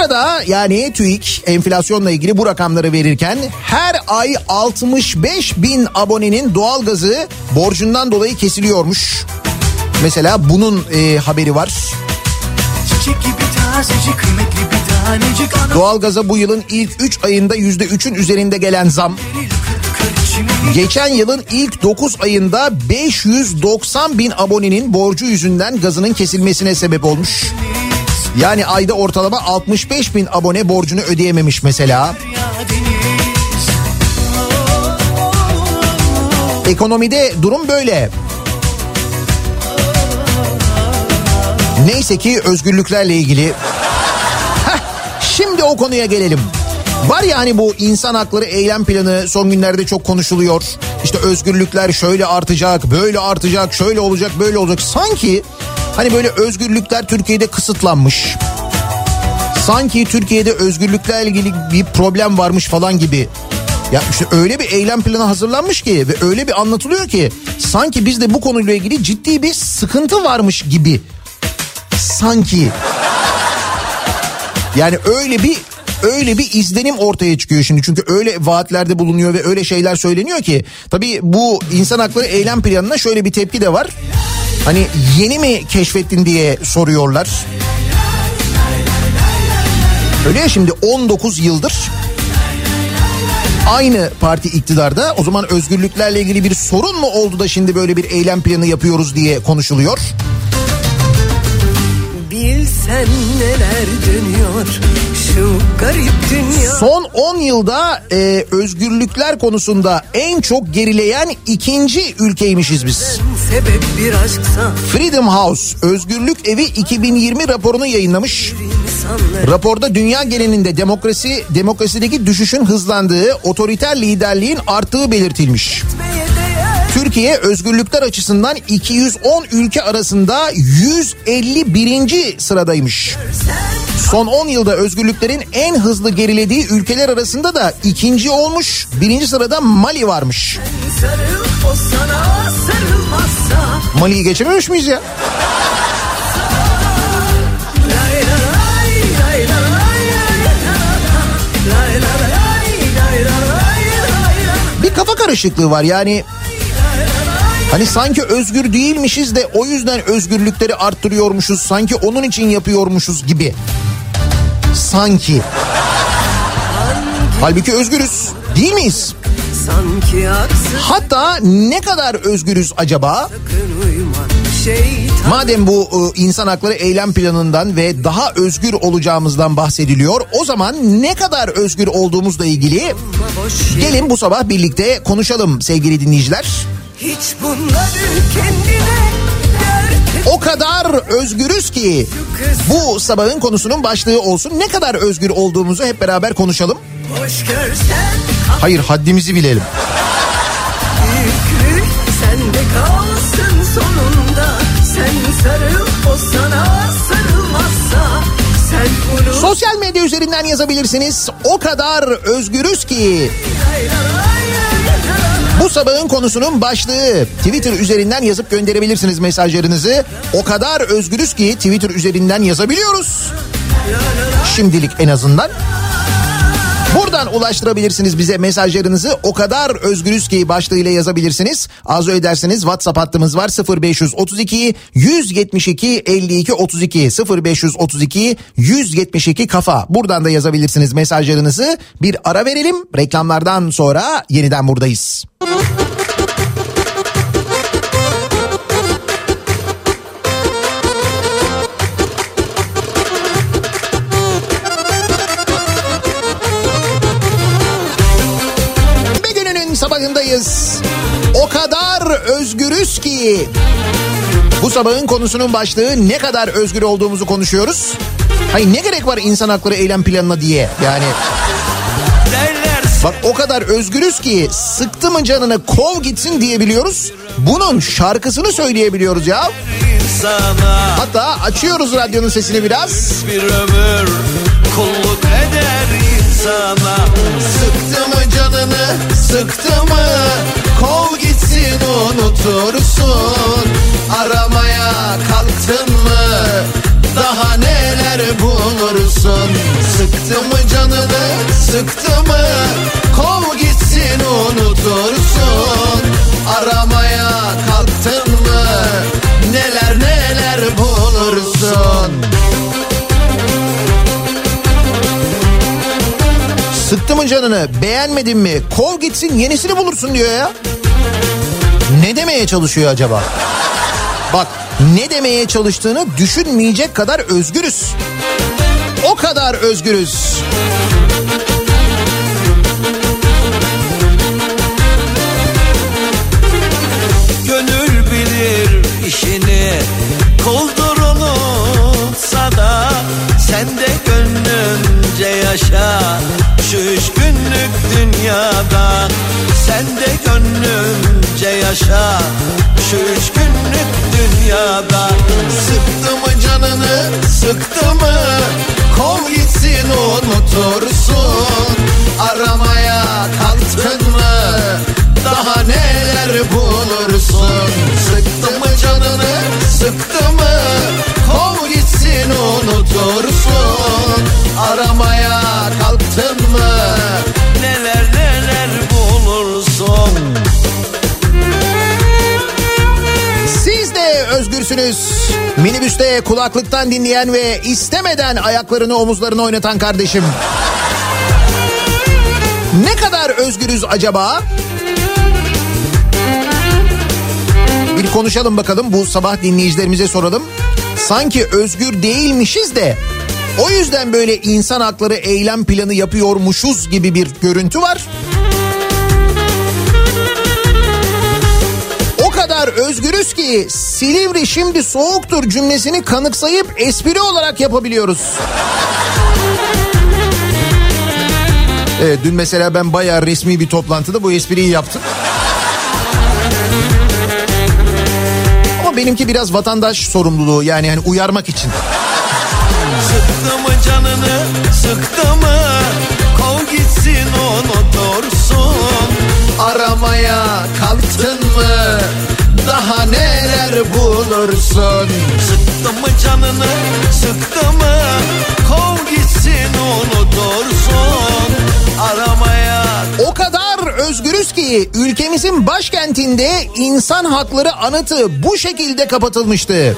Sırada yani TÜİK enflasyonla ilgili bu rakamları verirken her ay 65 bin abonenin doğalgazı borcundan dolayı kesiliyormuş. Mesela bunun e, haberi var. Çiçek gibi tazecik kıymetli bir tanecik ana Doğalgaza bu yılın ilk 3 ayında %3'ün üzerinde gelen zam. Geçen yılın ilk 9 ayında 590 bin abonenin borcu yüzünden gazının kesilmesine sebep olmuş. Yani ayda ortalama 65 bin abone borcunu ödeyememiş mesela. Ekonomide durum böyle. Neyse ki özgürlüklerle ilgili. Şimdi o konuya gelelim. Var ya hani bu insan hakları eylem planı son günlerde çok konuşuluyor. İşte özgürlükler şöyle artacak, böyle artacak, şöyle olacak, böyle olacak. Sanki hani böyle özgürlükler Türkiye'de kısıtlanmış. Sanki Türkiye'de özgürlüklerle ilgili bir problem varmış falan gibi. Ya işte öyle bir eylem planı hazırlanmış ki ve öyle bir anlatılıyor ki sanki bizde bu konuyla ilgili ciddi bir sıkıntı varmış gibi. Sanki. Yani öyle bir öyle bir izlenim ortaya çıkıyor şimdi. Çünkü öyle vaatlerde bulunuyor ve öyle şeyler söyleniyor ki. Tabii bu insan hakları eylem planına şöyle bir tepki de var. Hani yeni mi keşfettin diye soruyorlar. Öyle ya şimdi 19 yıldır aynı parti iktidarda o zaman özgürlüklerle ilgili bir sorun mu oldu da şimdi böyle bir eylem planı yapıyoruz diye konuşuluyor. Bilsen neler dönüyor şu garip dünya Son 10 yılda e, özgürlükler konusunda en çok gerileyen ikinci ülkeymişiz biz. Freedom House Özgürlük Evi 2020 raporunu yayınlamış. Raporda dünya genelinde demokrasi demokrasideki düşüşün hızlandığı, otoriter liderliğin arttığı belirtilmiş. etmeye Türkiye özgürlükler açısından 210 ülke arasında 151. sıradaymış. Son 10 yılda özgürlüklerin en hızlı gerilediği ülkeler arasında da ikinci olmuş. Birinci sırada Mali varmış. Mali'yi geçememiş miyiz ya? Bir kafa karışıklığı var yani. Hani sanki özgür değilmişiz de o yüzden özgürlükleri arttırıyormuşuz. Sanki onun için yapıyormuşuz gibi. Sanki. Halbuki özgürüz. Değil miyiz? Hatta ne kadar özgürüz acaba? Madem bu e, insan hakları eylem planından ve daha özgür olacağımızdan bahsediliyor, o zaman ne kadar özgür olduğumuzla ilgili gelin bu sabah birlikte konuşalım sevgili dinleyiciler. Hiç bunları kendine O kadar özgürüz ki bu sabahın konusunun başlığı olsun. Ne kadar özgür olduğumuzu hep beraber konuşalım. Hayır haddimizi bilelim. büyüklük sende kalsın sonunda Sen sarıl o sana sarılmazsa Sen unut Sosyal medya üzerinden yazabilirsiniz. O kadar özgürüz ki. Bu sabahın konusunun başlığı Twitter üzerinden yazıp gönderebilirsiniz mesajlarınızı. O kadar özgürüz ki Twitter üzerinden yazabiliyoruz. Şimdilik en azından. Buradan ulaştırabilirsiniz bize mesajlarınızı. O kadar özgürüz ki başlığıyla yazabilirsiniz. Arzu ederseniz WhatsApp hattımız var 0532 172 52 32 0532 172 kafa. Buradan da yazabilirsiniz mesajlarınızı. Bir ara verelim. Reklamlardan sonra yeniden buradayız. Bir sabahındayız. O kadar özgürüz ki. Bu sabahın konusunun başlığı ne kadar özgür olduğumuzu konuşuyoruz. Hayır ne gerek var insan hakları eylem planına diye yani. Bak o kadar özgürüz ki sıktı mı canını kov gitsin diyebiliyoruz. Bunun şarkısını söyleyebiliyoruz ya. Hatta açıyoruz radyonun sesini biraz. bir ömür kulluk eder insana Sıktı mı canını sıktı mı? Kov gitsin unutursun. Aramaya kalktın mı? Daha neler bulursun? Sıktı mı canını sıktı mı? Kov gitsin unutursun. Aramaya kalktın mı? Neler mı canını beğenmedin mi kov gitsin yenisini bulursun diyor ya. Ne demeye çalışıyor acaba? Bak ne demeye çalıştığını düşünmeyecek kadar özgürüz. O kadar özgürüz. Dünyada. Sen de gönlünce yaşa. Şu üç günlük dünyada. Sıktı mı canını sıktı mı? Kov gitsin unutursun. Aramaya kalktın mı? Daha neler bulursun? Sıktı mı canını sıktı mı? Kov gitsin unutursun. Aramaya de özgürsünüz. Minibüste kulaklıktan dinleyen ve istemeden ayaklarını omuzlarına oynatan kardeşim. Ne kadar özgürüz acaba? Bir konuşalım bakalım bu sabah dinleyicilerimize soralım. Sanki özgür değilmişiz de o yüzden böyle insan hakları eylem planı yapıyormuşuz gibi bir görüntü var. Özgürüz ki Silivri şimdi soğuktur cümlesini kanıksayıp espri olarak yapabiliyoruz. Evet dün mesela ben bayağı resmi bir toplantıda bu espriyi yaptım. Ama benimki biraz vatandaş sorumluluğu yani hani uyarmak için. Sıktı mı canını sıktı mı Kov gitsin unutursun Aramaya kalktın mı? Daha neler bulursun? Sıktı mı canını sıktı mı Kov gitsin unutursun Aramaya O kadar özgürüz ki ülkemizin başkentinde insan hakları anıtı bu şekilde kapatılmıştı.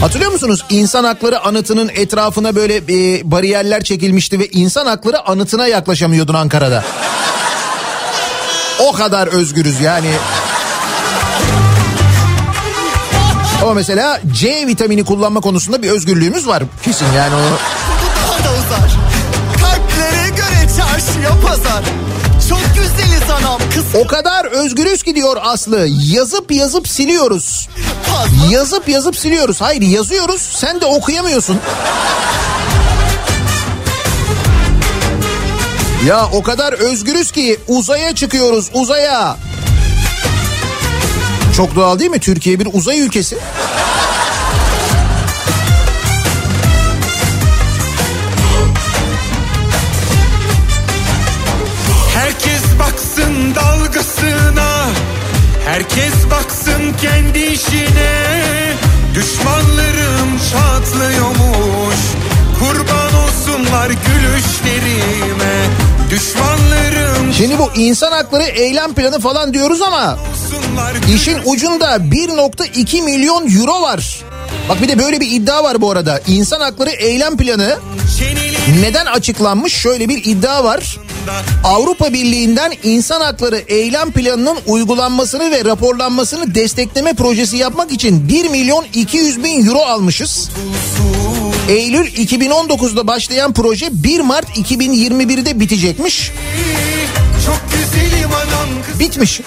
Hatırlıyor musunuz? İnsan hakları anıtının etrafına böyle e, bariyerler çekilmişti ve insan hakları anıtına yaklaşamıyordun Ankara'da. O kadar özgürüz yani. Ama mesela C vitamini kullanma konusunda bir özgürlüğümüz var. Kesin yani onu daha da uzar. Kalplere göre çarşıya pazar. Çok güzeliz anam kız O kadar özgürüz ki diyor Aslı. Yazıp yazıp siliyoruz. fazla. Yazıp yazıp siliyoruz. Hayır yazıyoruz sen de okuyamıyorsun. Ya o kadar özgürüz ki uzaya çıkıyoruz uzaya. Çok doğal değil mi? Türkiye bir uzay ülkesi. Herkes baksın dalgasına Herkes baksın kendi işine Düşmanlarım çatlıyormuş Kurban olsunlar gülüşlerime Şimdi bu insan hakları eylem planı falan diyoruz ama işin ucunda 1.2 milyon euro var. Bak bir de böyle bir iddia var bu arada. İnsan hakları eylem planı neden açıklanmış? Şöyle bir iddia var. Avrupa Birliği'nden insan hakları eylem planının uygulanmasını ve raporlanmasını destekleme projesi yapmak için 1 milyon 200 bin euro almışız. Eylül 2019'da başlayan proje 1 Mart 2021'de bitecekmiş. Çok güzelim anam kız Bitmiş.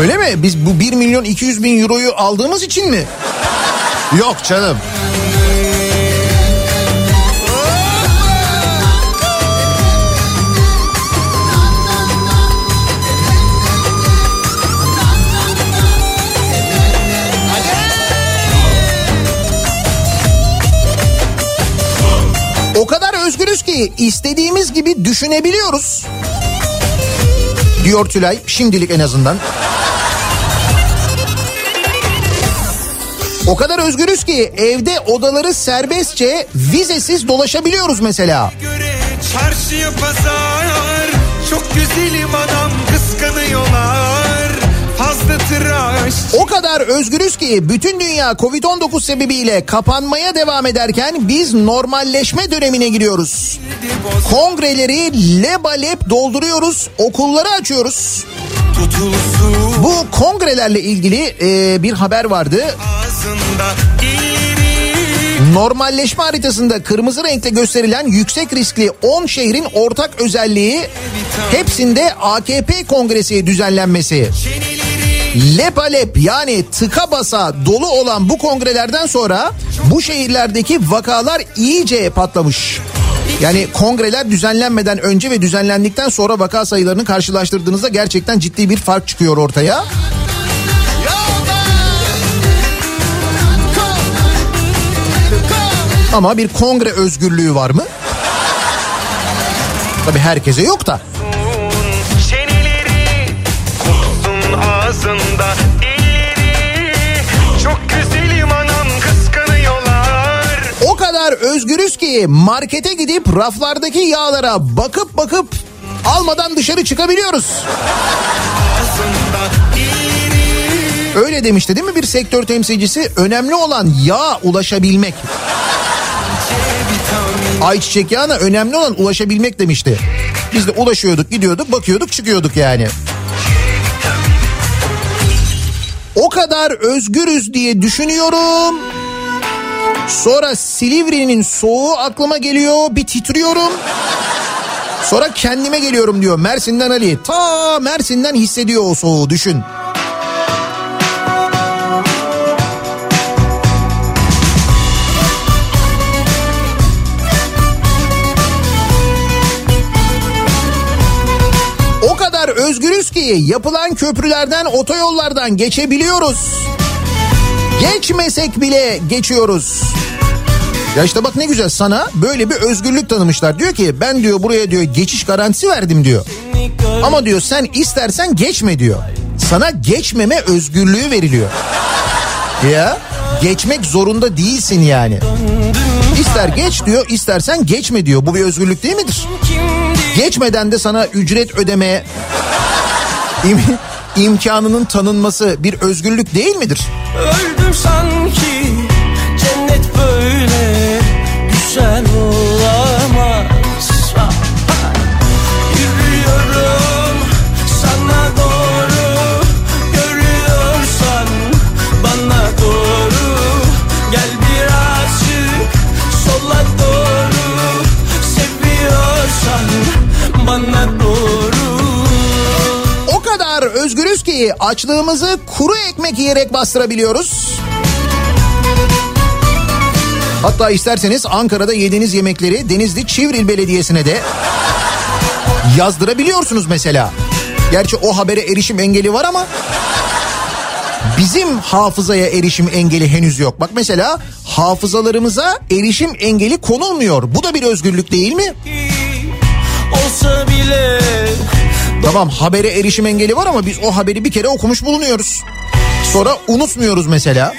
Öyle mi? Biz bu 1 milyon 200 bin euroyu aldığımız için mi? Yok canım. Ki istediğimiz gibi düşünebiliyoruz. Diyor Tülay şimdilik en azından. O kadar özgürüz ki evde odaları serbestçe vizesiz dolaşabiliyoruz mesela. çarşıya pazar Çok güzelim anam kıskanıyorlar O kadar özgürüz ki bütün dünya Covid-19 sebebiyle kapanmaya devam ederken biz normalleşme dönemine giriyoruz. Kongreleri lebalep dolduruyoruz, okulları açıyoruz. Bu kongrelerle ilgili e, bir haber vardı. Normalleşme haritasında kırmızı renkte gösterilen yüksek riskli 10 şehrin ortak özelliği hepsinde AKP kongresi düzenlenmesi. Lepalep yani tıka basa dolu olan bu kongrelerden sonra bu şehirlerdeki vakalar iyice patlamış. Yani kongreler düzenlenmeden önce ve düzenlendikten sonra vaka sayılarını karşılaştırdığınızda gerçekten ciddi bir fark çıkıyor ortaya. Ama bir kongre özgürlüğü var mı? Tabii herkese yok da. Özgürüz ki markete gidip raflardaki yağlara bakıp bakıp almadan dışarı çıkabiliyoruz. Öyle demişti değil mi bir sektör temsilcisi? Önemli olan yağ ulaşabilmek. Ayçiçek yağına önemli olan ulaşabilmek demişti. Biz de ulaşıyorduk, gidiyorduk, bakıyorduk, çıkıyorduk yani. O kadar özgürüz diye düşünüyorum. Sonra Silivri'nin soğuğu aklıma geliyor, bir titriyorum. Sonra kendime geliyorum diyor Mersin'den Ali. Ta Mersin'den hissediyor o soğuğu düşün. O kadar özgürüz ki yapılan köprülerden, otoyollardan geçebiliyoruz. Geçmesek bile geçiyoruz. Ya işte bak ne güzel sana böyle bir özgürlük tanımışlar. Diyor ki ben diyor buraya diyor geçiş garantisi verdim diyor. Ama diyor sen istersen geçme diyor. Sana geçmeme özgürlüğü veriliyor. Ya geçmek zorunda değilsin yani. İster geç diyor istersen geçme diyor. Bu bir özgürlük değil midir? Geçmeden de sana ücret ödemeye imkanının tanınması bir özgürlük değil midir? Öldüm sanki cennet böyle güzel özgürüz ki açlığımızı kuru ekmek yiyerek bastırabiliyoruz. Hatta isterseniz Ankara'da yediğiniz yemekleri Denizli Çivril Belediyesi'ne de yazdırabiliyorsunuz mesela. Gerçi o habere erişim engeli var ama bizim hafızaya erişim engeli henüz yok. Bak mesela hafızalarımıza erişim engeli konulmuyor. Bu da bir özgürlük değil mi? olsa bile Tamam habere erişim engeli var ama biz o haberi bir kere okumuş bulunuyoruz. Sonra unutmuyoruz mesela.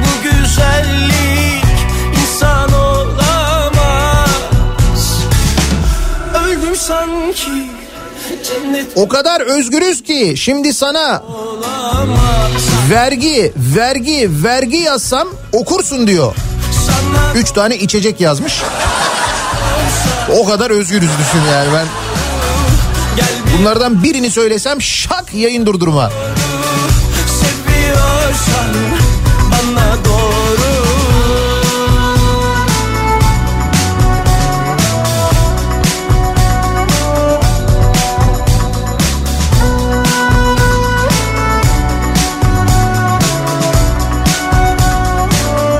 Bu güzellik insan olamaz Öldüm sanki O kadar özgürüz ki şimdi sana vergi, vergi, vergi yazsam okursun diyor. Üç tane içecek yazmış. O kadar özgürüz düşün yani ben. Bunlardan birini söylesem şak yayın durdurma. seviyorsan bana doğru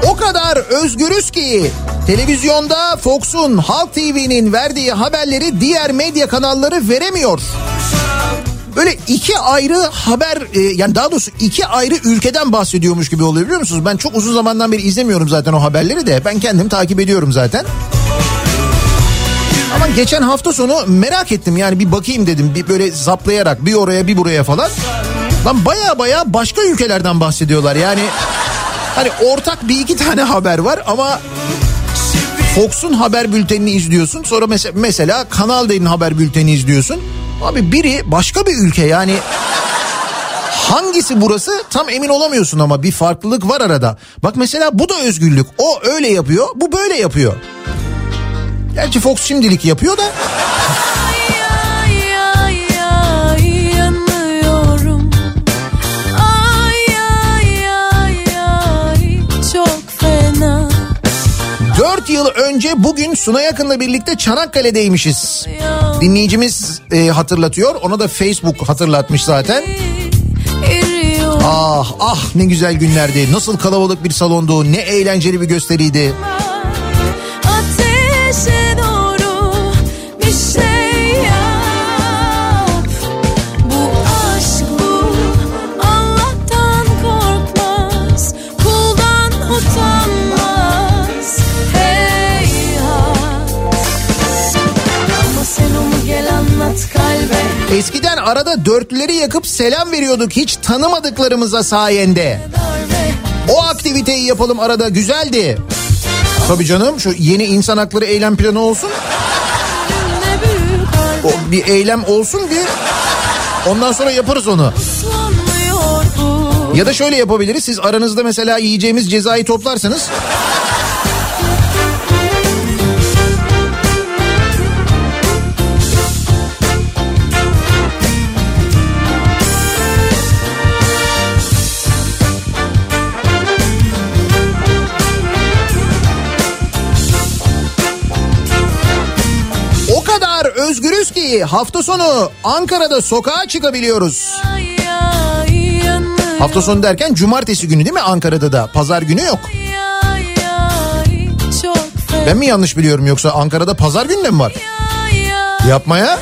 O kadar özgürüz ki televizyonda Fox'un Halk TV'nin verdiği haberleri diğer medya kanalları veremiyor. Böyle iki ayrı haber e, yani daha doğrusu iki ayrı ülkeden bahsediyormuş gibi oluyor biliyor musunuz? Ben çok uzun zamandan beri izlemiyorum zaten o haberleri de ben kendim takip ediyorum zaten. Ama geçen hafta sonu merak ettim yani bir bakayım dedim bir böyle zaplayarak bir oraya bir buraya falan. Lan baya baya başka ülkelerden bahsediyorlar yani. Hani ortak bir iki tane haber var ama Fox'un haber bültenini izliyorsun. Sonra mesela, mesela Kanal D'nin haber bültenini izliyorsun. Abi biri başka bir ülke yani Hangisi burası tam emin olamıyorsun ama bir farklılık var arada. Bak mesela bu da özgürlük. O öyle yapıyor, bu böyle yapıyor. Gerçi Fox şimdilik yapıyor da. Yıl önce bugün Suna Yakın'la birlikte Çanakkale'deymişiz. Dinleyicimiz e, hatırlatıyor. Ona da Facebook hatırlatmış zaten. Ah ah ne güzel günlerdi. Nasıl kalabalık bir salondu. Ne eğlenceli bir gösteriydi. ateşe doğru bir şey Eskiden arada dörtlüleri yakıp selam veriyorduk hiç tanımadıklarımıza sayende. O aktiviteyi yapalım arada güzeldi. Tabii canım şu yeni insan hakları eylem planı olsun. O bir eylem olsun bir ondan sonra yaparız onu. Ya da şöyle yapabiliriz. Siz aranızda mesela yiyeceğimiz cezayı toplarsanız hafta sonu Ankara'da sokağa çıkabiliyoruz. Hafta sonu derken cumartesi günü değil mi Ankara'da da? Pazar günü yok. Ben mi yanlış biliyorum yoksa Ankara'da pazar günü de mi var? Ay ay Yapma ya.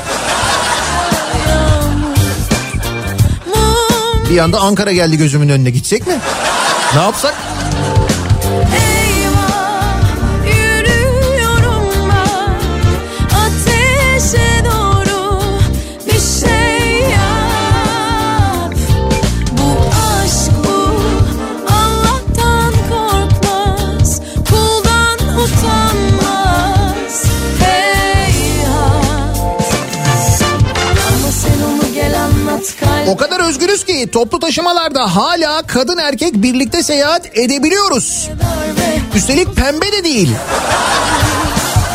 mum Bir anda Ankara geldi gözümün önüne gitsek mi? Ne yapsak? Ki toplu taşımalarda hala kadın erkek birlikte seyahat edebiliyoruz. Üstelik pembe de değil.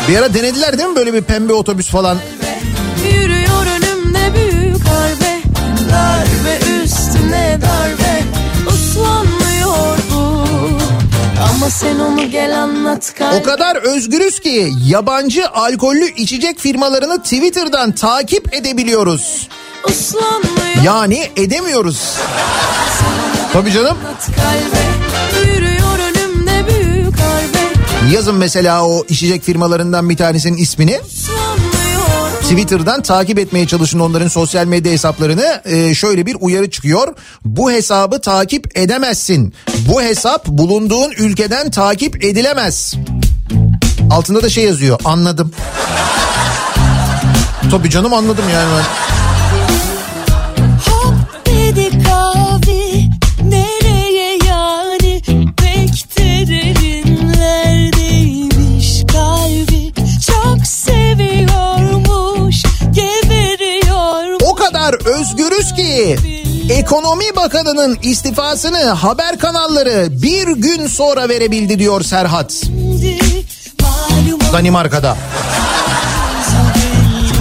Bir ara denediler değil mi böyle bir pembe otobüs falan? Yürüyor önümde büyük harbe Darbe üstüne darbe Uslanmıyor bu Ama sen onu gel anlat kalbe O kadar özgürüz ki yabancı alkollü içecek firmalarını Twitter'dan takip edebiliyoruz. Yani edemiyoruz. Tabii canım. Yazın mesela o içecek firmalarından bir tanesinin ismini. Twitter'dan takip etmeye çalışın onların sosyal medya hesaplarını. Ee, şöyle bir uyarı çıkıyor. Bu hesabı takip edemezsin. Bu hesap bulunduğun ülkeden takip edilemez. Altında da şey yazıyor. Anladım. Tabii canım anladım yani ben. Ekonomi Bakanı'nın istifasını haber kanalları bir gün sonra verebildi diyor Serhat. Danimarka'da.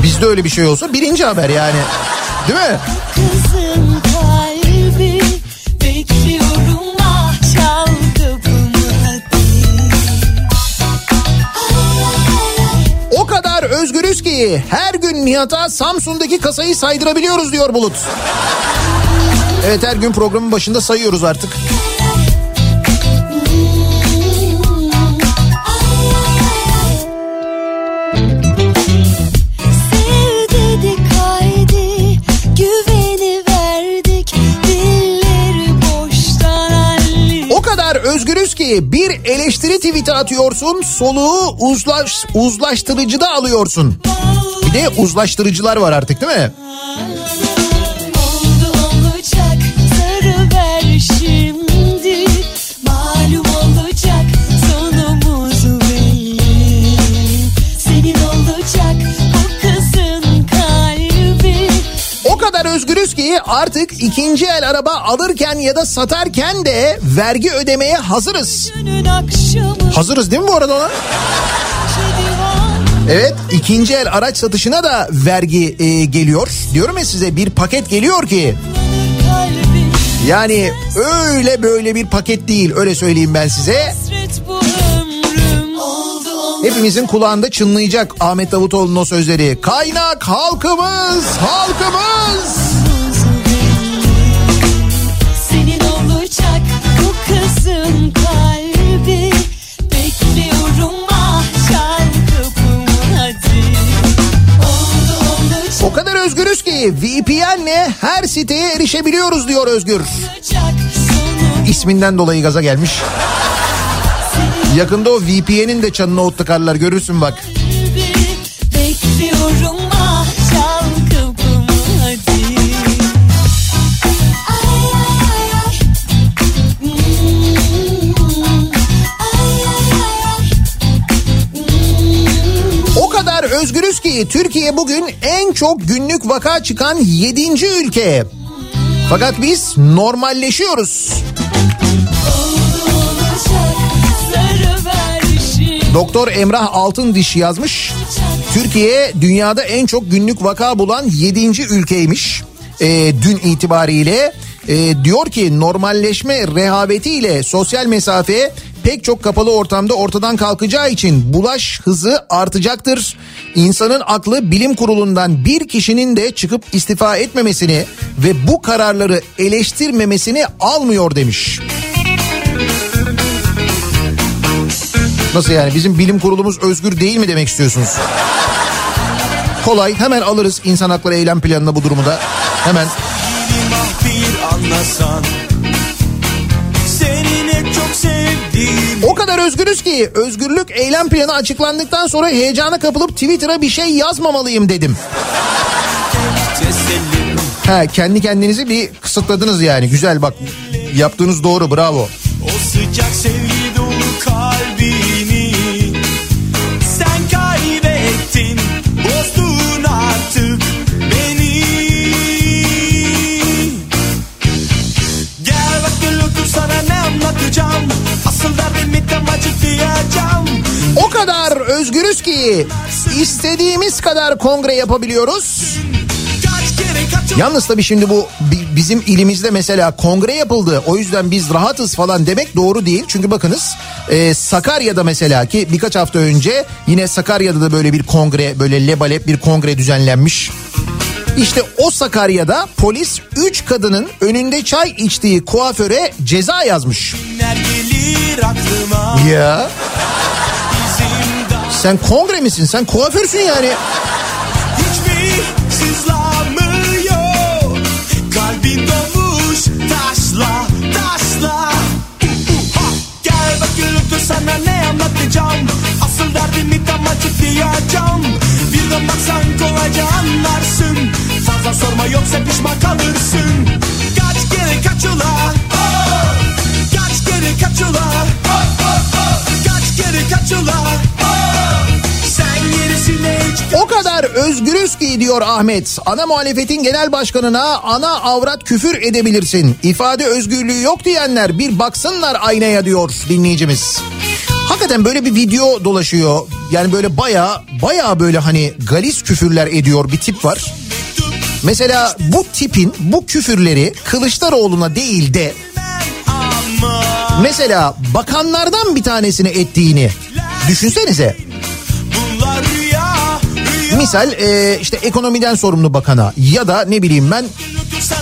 Bizde öyle bir şey olsa birinci haber yani. Değil mi? Özgürüz ki her gün Nihat'a Samsun'daki kasayı saydırabiliyoruz diyor Bulut. Evet her gün programın başında sayıyoruz artık. Özgürüz ki bir eleştiri tweet'i atıyorsun soluğu uzlaş, uzlaştırıcıda alıyorsun. Bir de uzlaştırıcılar var artık değil mi? Özgürüz ki artık ikinci el araba alırken ya da satarken de vergi ödemeye hazırız. Hazırız değil mi bu arada ona? Evet ikinci el araç satışına da vergi e, geliyor. Diyorum ya size bir paket geliyor ki yani öyle böyle bir paket değil öyle söyleyeyim ben size. Hepimizin kulağında çınlayacak Ahmet Davutoğlu'nun o sözleri. Kaynak halkımız, halkımız. Senin olacak bu kızın kalbi Bekliyorum ah çal kapımı hadi O kadar özgürüz ki VPN'le her siteye erişebiliyoruz diyor Özgür. İsminden dolayı gaza gelmiş. Yakında o VPN'in de çanına ot tıkarlar görürsün bak. Bekliyorum ah çal kapımı hadi özgürüz ki Türkiye bugün en çok günlük vaka çıkan 7. ülke. Fakat biz normalleşiyoruz. Doktor Emrah Altındiş yazmış. Türkiye dünyada en çok günlük vaka bulan 7. ülkeymiş. Ee, dün itibariyle Ee, diyor ki normalleşme rehavetiyle sosyal mesafe pek çok kapalı ortamda ortadan kalkacağı için bulaş hızı artacaktır. İnsanın aklı bilim kurulundan bir kişinin de çıkıp istifa etmemesini ve bu kararları eleştirmemesini almıyor demiş. Nasıl yani bizim bilim kurulumuz özgür değil mi demek istiyorsunuz? Kolay hemen alırız insan hakları eylem planına bu durumu da. Hemen o kadar özgürüz ki özgürlük eylem planı açıklandıktan sonra heyecana kapılıp Twitter'a bir şey yazmamalıyım dedim. Ha kendi kendinizi bir kısıtladınız yani güzel bak yaptığınız doğru bravo. O sıcak sevgi dolu kalbini artık beni. Gel bak gel otur sana ne anlatacağım? Asıl derdimi tam açıklayacağım O kadar özgürüz ki istediğimiz kadar kongre yapabiliyoruz. Yalnız tabii şimdi bu bi- bizim ilimizde mesela kongre yapıldı. O yüzden biz rahatız falan demek doğru değil. Çünkü bakınız e, Sakarya'da mesela ki birkaç hafta önce yine Sakarya'da da böyle bir kongre böyle lebalep bir kongre düzenlenmiş. İşte o Sakarya'da polis 3 kadının önünde çay içtiği kuaföre ceza yazmış. Ya sen kongre misin? Sen kuaförsün yani. Hiç mi sana ne anlatacağım? Asıl derdimi tam açıklayacağım Birden baksan kolayca anlarsın. Fazla sorma yoksa pişman kalırsın. Kaç kere kaç ula Kaç kere kaç ula Kaç kere kaç ula özgürüz ki diyor Ahmet. Ana muhalefetin genel başkanına ana avrat küfür edebilirsin. İfade özgürlüğü yok diyenler bir baksınlar aynaya diyor dinleyicimiz. Hakikaten böyle bir video dolaşıyor. Yani böyle baya baya böyle hani galis küfürler ediyor bir tip var. Mesela bu tipin bu küfürleri Kılıçdaroğlu'na değil de mesela bakanlardan bir tanesine ettiğini düşünsenize. Misal e, işte ekonomiden sorumlu bakana ya da ne bileyim ben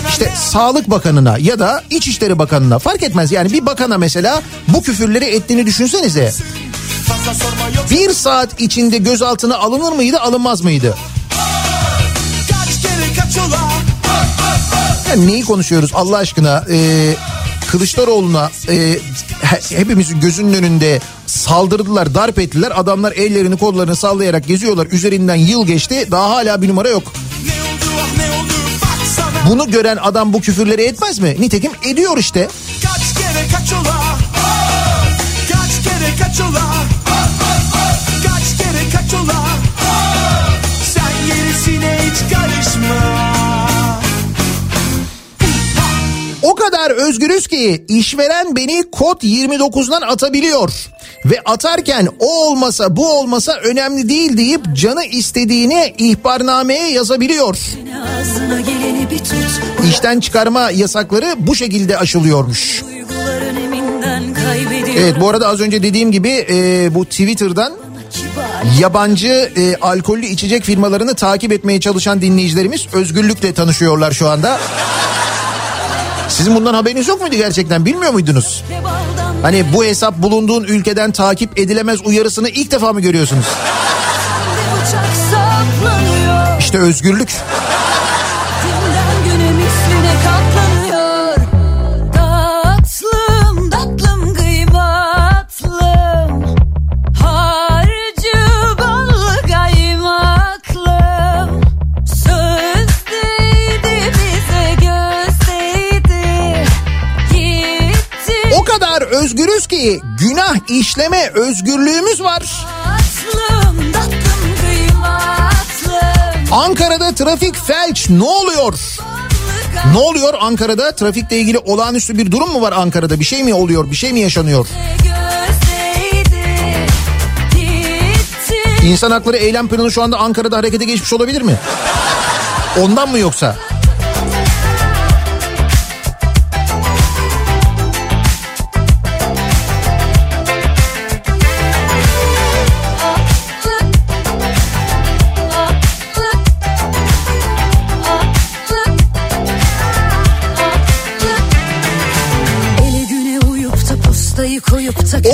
işte Sağlık Bakanına ya da İçişleri Bakanına fark etmez. Yani bir bakana mesela bu küfürleri ettiğini düşünsenize. Bir saat içinde gözaltına alınır mıydı alınmaz mıydı? Yani neyi konuşuyoruz Allah aşkına? Ee, Kılıçdaroğlu'na e, he- hepimizin gözünün önünde saldırdılar, darp ettiler. Adamlar ellerini kollarını sallayarak geziyorlar. Üzerinden yıl geçti daha hala bir numara yok. Bunu gören adam bu küfürleri etmez mi? Nitekim ediyor işte. kaç kere kaç ola kaç kere kaç ola kaç kere kaç ola sen gerisine hiç karışma kadar özgürüz ki işveren beni kod 29'dan atabiliyor. Ve atarken o olmasa bu olmasa önemli değil deyip canı istediğini ihbarnameye yazabiliyor. İşten çıkarma yasakları bu şekilde aşılıyormuş. Evet bu arada az önce dediğim gibi e, bu Twitter'dan yabancı e, alkollü içecek firmalarını takip etmeye çalışan dinleyicilerimiz özgürlükle tanışıyorlar şu anda. Sizin bundan haberiniz yok muydu gerçekten bilmiyor muydunuz? Hani bu hesap bulunduğun ülkeden takip edilemez uyarısını ilk defa mı görüyorsunuz? İşte özgürlük. Özgürüz ki günah işleme özgürlüğümüz var. Ankara'da trafik felç ne oluyor? Ne oluyor Ankara'da? Trafikle ilgili olağanüstü bir durum mu var Ankara'da? Bir şey mi oluyor? Bir şey mi yaşanıyor? İnsan hakları eylem planı şu anda Ankara'da harekete geçmiş olabilir mi? Ondan mı yoksa?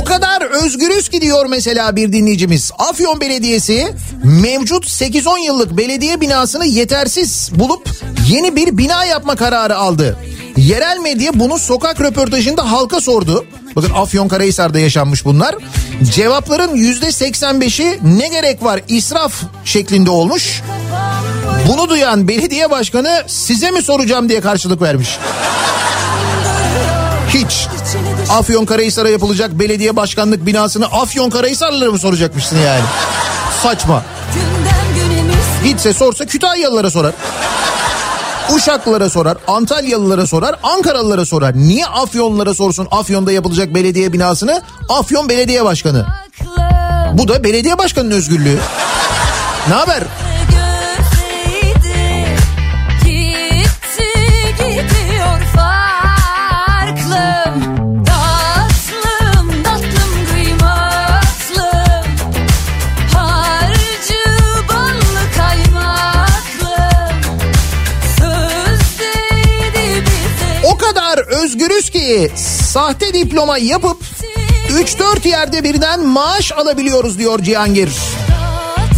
O kadar özgürüz ki diyor mesela bir dinleyicimiz. Afyon Belediyesi mevcut 8-10 yıllık belediye binasını yetersiz bulup yeni bir bina yapma kararı aldı. Yerel medya bunu sokak röportajında halka sordu. Bakın Afyonkarahisar'da yaşanmış bunlar. Cevapların %85'i ne gerek var israf şeklinde olmuş. Bunu duyan belediye başkanı size mi soracağım diye karşılık vermiş. Hiç. Afyonkarahisar'a yapılacak belediye başkanlık binasını Afyonkarahisarlılara mı soracakmışsın yani? Saçma. Gitse sorsa Kütahyalılara sorar. Uşaklılara sorar, Antalyalılara sorar, Ankaralılara sorar. Niye Afyonlara sorsun Afyon'da yapılacak belediye binasını? Afyon Belediye Başkanı. Bu da belediye başkanının özgürlüğü. Ne haber? Sahte diploma yapıp 3-4 yerde birden maaş alabiliyoruz diyor Cihangir.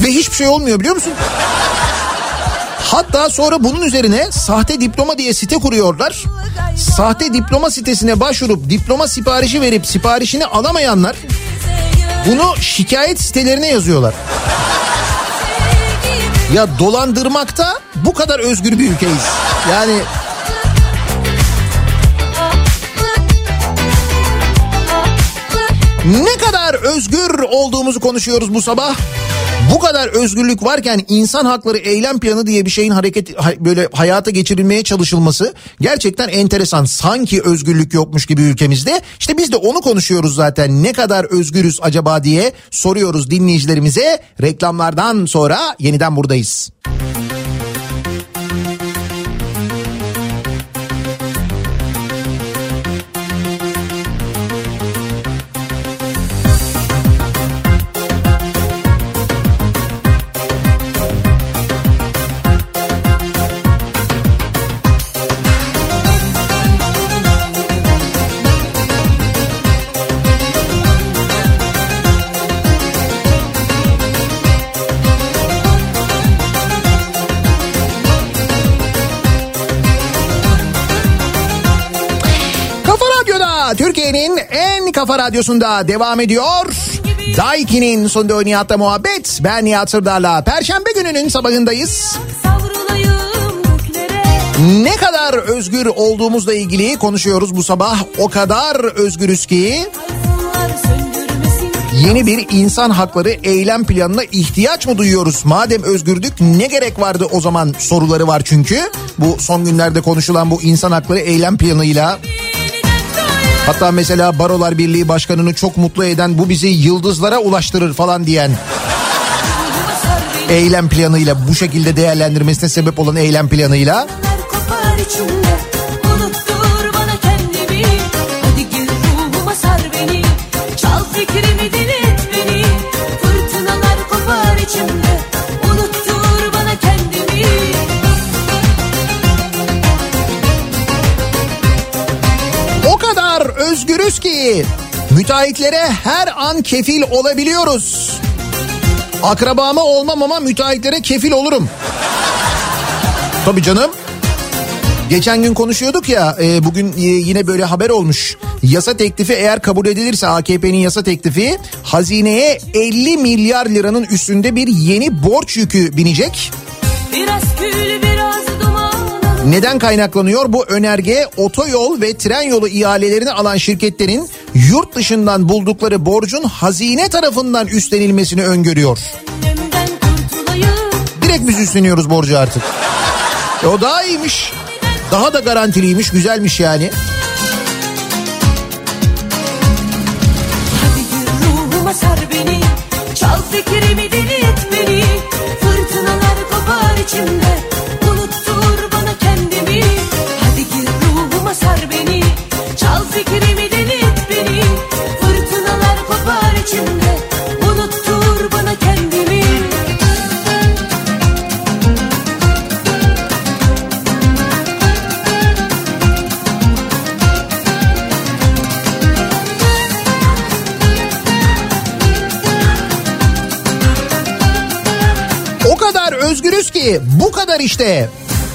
Ve hiçbir şey olmuyor biliyor musun? Hatta sonra bunun üzerine sahte diploma diye site kuruyorlar. Sahte diploma sitesine başvurup diploma siparişi verip siparişini alamayanlar bunu şikayet sitelerine yazıyorlar. Ya dolandırmakta bu kadar özgür bir ülkeyiz. Yani ne kadar özgür olduğumuzu konuşuyoruz bu sabah. Bu kadar özgürlük varken insan hakları eylem planı diye bir şeyin hareket ha- böyle hayata geçirilmeye çalışılması gerçekten enteresan. Sanki özgürlük yokmuş gibi ülkemizde. İşte biz de onu konuşuyoruz zaten. Ne kadar özgürüz acaba diye soruyoruz dinleyicilerimize. Reklamlardan sonra yeniden buradayız. Kafa kafa radyosunda devam ediyor. Daiki'nin sonunda Nihat'la muhabbet. Ben Nihat Sırdar'la. Perşembe gününün sabahındayız. Ne kadar özgür olduğumuzla ilgili konuşuyoruz bu sabah. O kadar özgürüz ki Yeni bir insan hakları eylem planına ihtiyaç mı duyuyoruz? Madem özgürdük ne gerek vardı o zaman soruları var çünkü. Bu son günlerde konuşulan bu insan hakları eylem planıyla Hatta mesela Barolar Birliği Başkanı'nı çok mutlu eden bu bizi yıldızlara ulaştırır falan diyen eylem planıyla bu şekilde değerlendirmesine sebep olan eylem planıyla müteahhitlere her an kefil olabiliyoruz. Akrabama olmam ama müteahhitlere kefil olurum. Tabii canım. Geçen gün konuşuyorduk ya e, bugün yine böyle haber olmuş. Yasa teklifi eğer kabul edilirse AKP'nin yasa teklifi hazineye 50 milyar liranın üstünde bir yeni borç yükü binecek. Biraz Neden kaynaklanıyor? Bu önerge otoyol ve tren yolu ihalelerini alan şirketlerin yurt dışından buldukları borcun hazine tarafından üstlenilmesini öngörüyor. Direkt biz üstleniyoruz borcu artık. E o daha iyiymiş. Daha da garantiliymiş, güzelmiş yani. Beni Çal fikrimi deli et beni Fırtınalar kopar içimde Çal fikrimi beni Fırtınalar kopar Unuttur bana kendimi O kadar özgürüz ki bu kadar işte.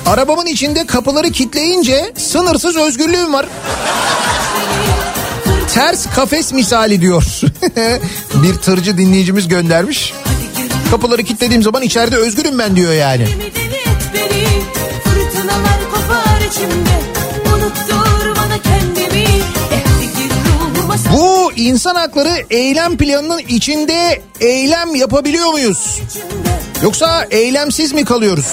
Arabamın içinde kapıları kitleyince sınırsız özgürlüğüm var. Ters kafes misali diyor. bir tırcı dinleyicimiz göndermiş. Kapıları kilitlediğim zaman içeride özgürüm ben diyor yani. Bu insan hakları eylem planının içinde eylem yapabiliyor muyuz? Yoksa eylemsiz mi kalıyoruz?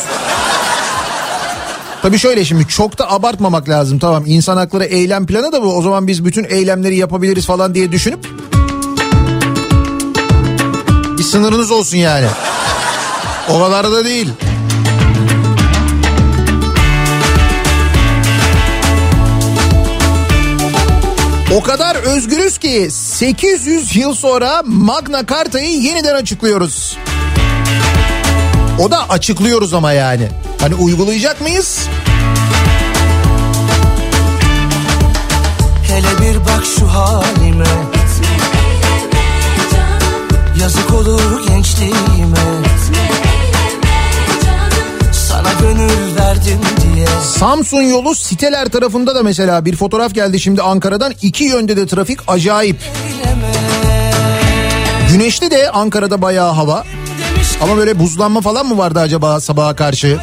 Tabii şöyle şimdi çok da abartmamak lazım. Tamam insan hakları eylem planı da bu. O zaman biz bütün eylemleri yapabiliriz falan diye düşünüp bir sınırınız olsun yani. O kadar da değil. O kadar özgürüz ki 800 yıl sonra Magna Carta'yı yeniden açıklıyoruz. O da açıklıyoruz ama yani. Hani uygulayacak mıyız? Hele bir bak şu halime Yazık olur gençliğime Sana gönül verdim diye Samsun yolu siteler tarafında da mesela bir fotoğraf geldi şimdi Ankara'dan. iki yönde de trafik acayip. Güneşli de Ankara'da bayağı hava. Ama böyle buzlanma falan mı vardı acaba sabaha karşı?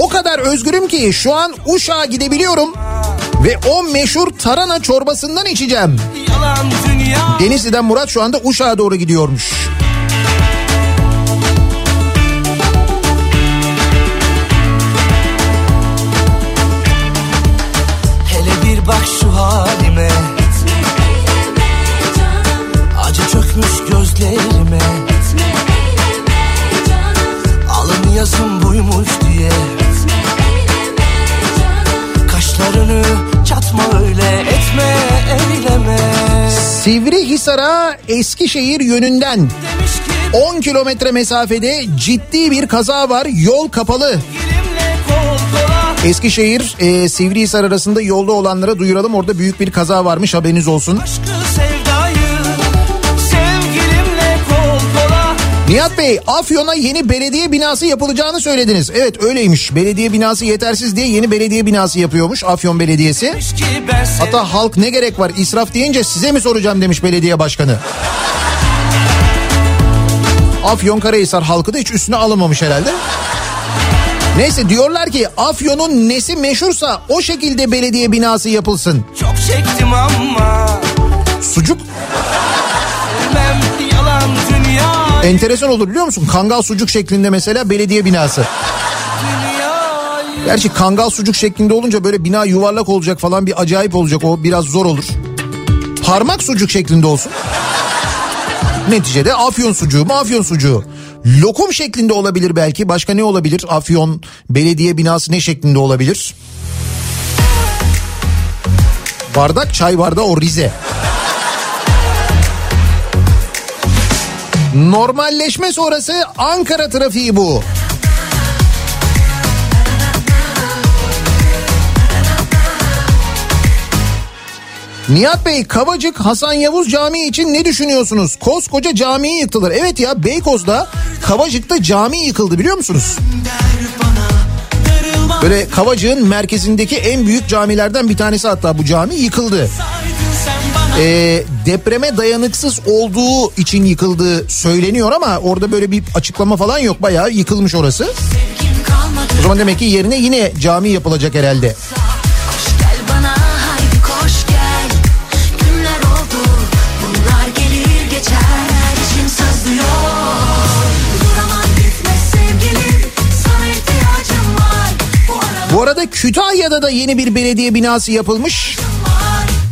O kadar özgürüm ki şu an Uşak'a gidebiliyorum. Ve o meşhur tarhana çorbasından içeceğim. Denizli'den Murat şu anda Uşak'a doğru gidiyormuş. Bir bak şu halime Acı çökmüş gözlerime Alın yazım buymuş diye Kaşlarını çatma öyle etme eyleme Sivrihisar'a Eskişehir yönünden Demiş ki 10 kilometre mesafede ciddi bir kaza var. Yol kapalı. kola Eskişehir e, Sivrihisar arasında yolda olanlara duyuralım. Orada büyük bir kaza varmış haberiniz olsun. Nihat Bey Afyon'a yeni belediye binası yapılacağını söylediniz. Evet öyleymiş. Belediye binası yetersiz diye yeni belediye binası yapıyormuş Afyon Belediyesi. Hatta halk ne gerek var israf deyince size mi soracağım demiş belediye başkanı. Afyon Karahisar halkı da hiç üstüne alınmamış herhalde. Neyse diyorlar ki Afyon'un nesi meşhursa o şekilde belediye binası yapılsın. çok çektim ama Sucuk Ben yalan dünya enteresan olur biliyor musun? Kangal sucuk şeklinde mesela belediye binası. Gerçi kangal sucuk şeklinde olunca böyle bina yuvarlak olacak falan bir acayip olacak o biraz zor olur. Parmak sucuk şeklinde olsun. Neticede afyon sucuğu mu afyon sucuğu. Lokum şeklinde olabilir belki. Başka ne olabilir? Afyon belediye binası ne şeklinde olabilir? Bardak çay bardağı o Rize. Normalleşme sonrası Ankara trafiği bu. Nihat Bey Kavacık Hasan Yavuz Camii için ne düşünüyorsunuz? Koskoca camiyi yıktılar. Evet ya Beykoz'da Kavacık'ta cami yıkıldı biliyor musunuz? Böyle Kavacık'ın merkezindeki en büyük camilerden bir tanesi hatta bu cami yıkıldı. Ee, depreme dayanıksız olduğu için yıkıldığı söyleniyor ama orada böyle bir açıklama falan yok. Bayağı yıkılmış orası. O zaman demek ki yerine yine cami yapılacak herhalde. Koş arada Kütahya'da da yeni bir belediye binası yapılmış.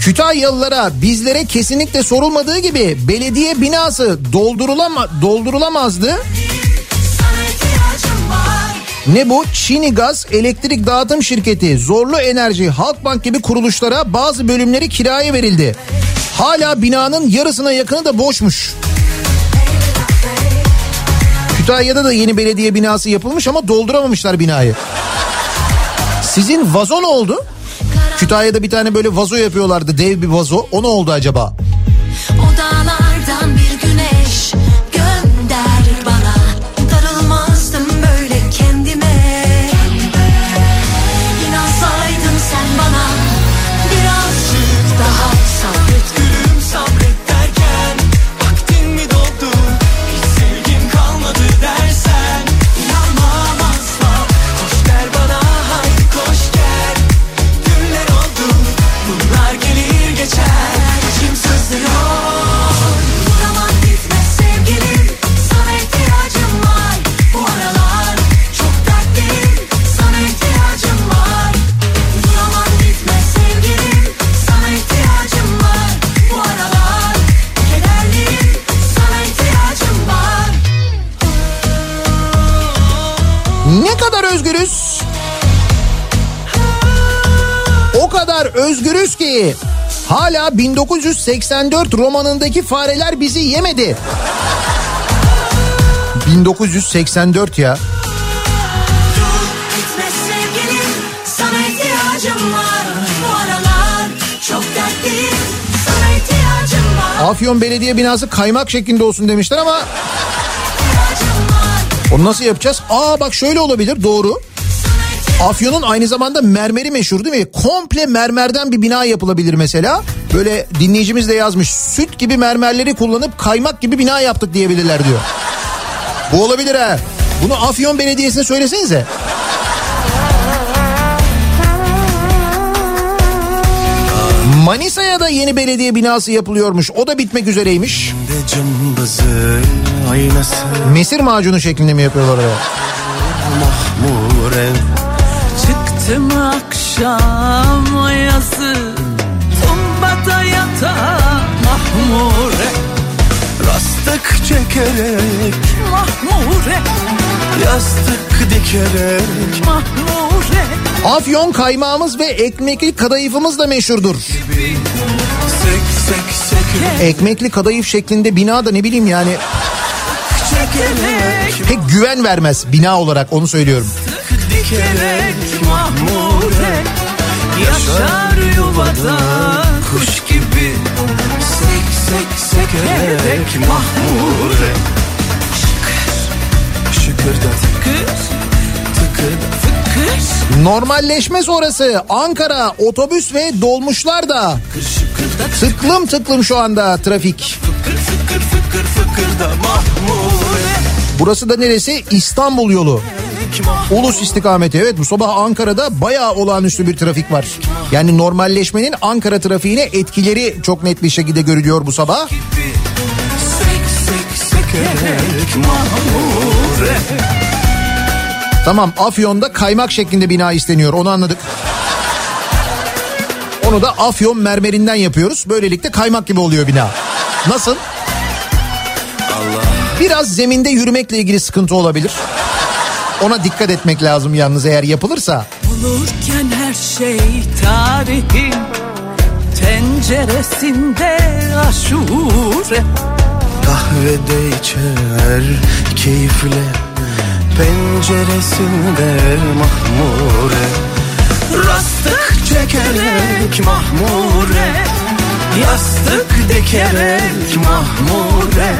Kütahyalılara bizlere kesinlikle sorulmadığı gibi belediye binası doldurulama, doldurulamazdı. Ne bu? Çini Gaz Elektrik Dağıtım Şirketi, Zorlu Enerji, Halkbank gibi kuruluşlara bazı bölümleri kiraya verildi. Hala binanın yarısına yakını da boşmuş. Kütahya'da da yeni belediye binası yapılmış ama dolduramamışlar binayı. Sizin vazo ne oldu? Kütahya'da bir tane böyle vazo yapıyorlardı dev bir vazo. O ne oldu acaba? Özgürüz ki hala 1984 romanındaki fareler bizi yemedi. 1984 ya. Afyon Belediye binası kaymak şeklinde olsun demişler ama onu nasıl yapacağız? Aa bak şöyle olabilir doğru. Afyon'un aynı zamanda mermeri meşhur değil mi? Komple mermerden bir bina yapılabilir mesela. Böyle dinleyicimiz de yazmış. Süt gibi mermerleri kullanıp kaymak gibi bina yaptık diyebilirler diyor. Bu olabilir ha. Bunu Afyon Belediyesi'ne söylesenize. Manisa'ya da yeni belediye binası yapılıyormuş. O da bitmek üzereymiş. Cımbızı Mesir macunu şeklinde mi yapıyorlar oraya? mahmur ev Çıktım akşam yazı Tumbada yatağa mahmure. Rastık çekerek Mahmure Yastık dikerek Mahmure. Afyon kaymağımız ve ekmekli kadayıfımız da meşhurdur. Sek sek sekerek Ekmekli kadayıf şeklinde bina da ne bileyim yani. Pek güven vermez bina olarak onu söylüyorum. Dikerek Mahmure Yaşar yuvada kuş gibi Sek sek sekerek mahmure tıkırda tıkır tıkırda fıkır Normalleşme sonrası Ankara otobüs ve dolmuşlar da tıklım tıklım şu anda trafik. Burası da neresi? İstanbul yolu. Ulus istikameti evet bu sabah Ankara'da bayağı olağanüstü bir trafik var. Yani normalleşmenin Ankara trafiğine etkileri çok net bir şekilde görülüyor bu sabah. Tamam Afyon'da kaymak şeklinde bina isteniyor onu anladık. Onu da Afyon mermerinden yapıyoruz. Böylelikle kaymak gibi oluyor bina. Nasıl? Biraz zeminde yürümekle ilgili sıkıntı olabilir. Ona dikkat etmek lazım yalnız eğer yapılırsa. Bulurken her şey tarihin tenceresinde aşure. Kahvede içer keyifle penceresinde mahmure. Rastık çekerek mahmure Yastık dikerek yuvada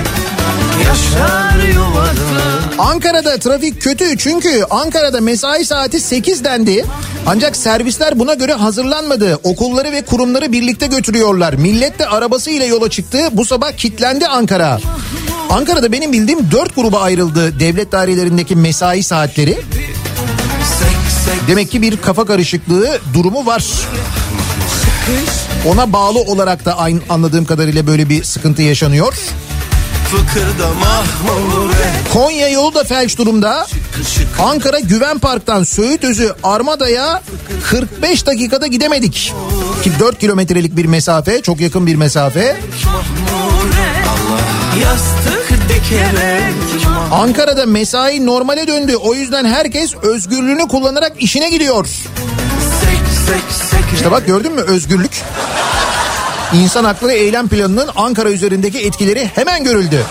Ankara'da trafik kötü çünkü Ankara'da mesai saati 8 dendi. Ancak servisler buna göre hazırlanmadı. Okulları ve kurumları birlikte götürüyorlar. Millet de arabasıyla yola çıktı. Bu sabah kitlendi Ankara. Ankara'da benim bildiğim 4 gruba ayrıldı devlet dairelerindeki mesai saatleri. Demek ki bir kafa karışıklığı durumu var. Ona bağlı olarak da aynı anladığım kadarıyla böyle bir sıkıntı yaşanıyor. Konya yolu da felç durumda. Ankara Güven Park'tan Söğütözü Armada'ya 45 dakikada gidemedik. Ki 4 kilometrelik bir mesafe, çok yakın bir mesafe. Ankara'da mesai normale döndü. O yüzden herkes özgürlüğünü kullanarak işine gidiyor. İşte bak gördün mü özgürlük? İnsan hakları eylem planının Ankara üzerindeki etkileri hemen görüldü.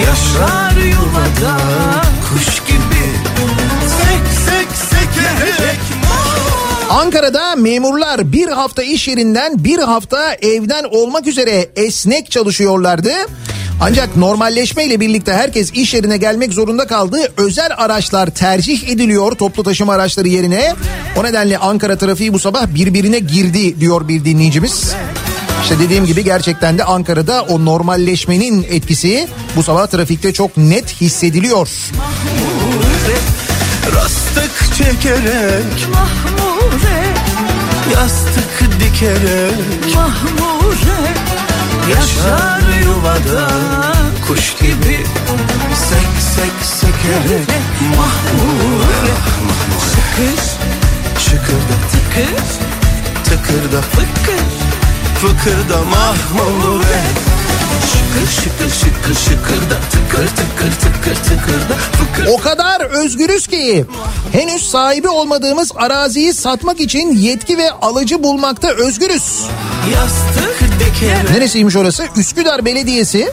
Yaşar yuvada kuş gibi Sek sek sekerek Ankara'da memurlar bir hafta iş yerinden bir hafta evden olmak üzere esnek çalışıyorlardı. Ancak normalleşme ile birlikte herkes iş yerine gelmek zorunda kaldı. Özel araçlar tercih ediliyor toplu taşıma araçları yerine. O nedenle Ankara trafiği bu sabah birbirine girdi diyor bir dinleyicimiz. İşte dediğim gibi gerçekten de Ankara'da o normalleşmenin etkisi bu sabah trafikte çok net hissediliyor. Rastık çekerek Mahmure, Yastık dikerek mahmure Yaşar yuvada kuş gibi Sek sek sekerek Mahmure Kış, Şıkırda tıkır, tıkırda fıkır Fıkırda mahmure Şıkır şıkır şıkır şıkırda Tıkır tıkır tıkır tıkırda Fıkır O kadar özgürüz ki henüz sahibi olmadığımız araziyi satmak için yetki ve alıcı bulmakta özgürüz. Neresiymiş orası? Üsküdar Belediyesi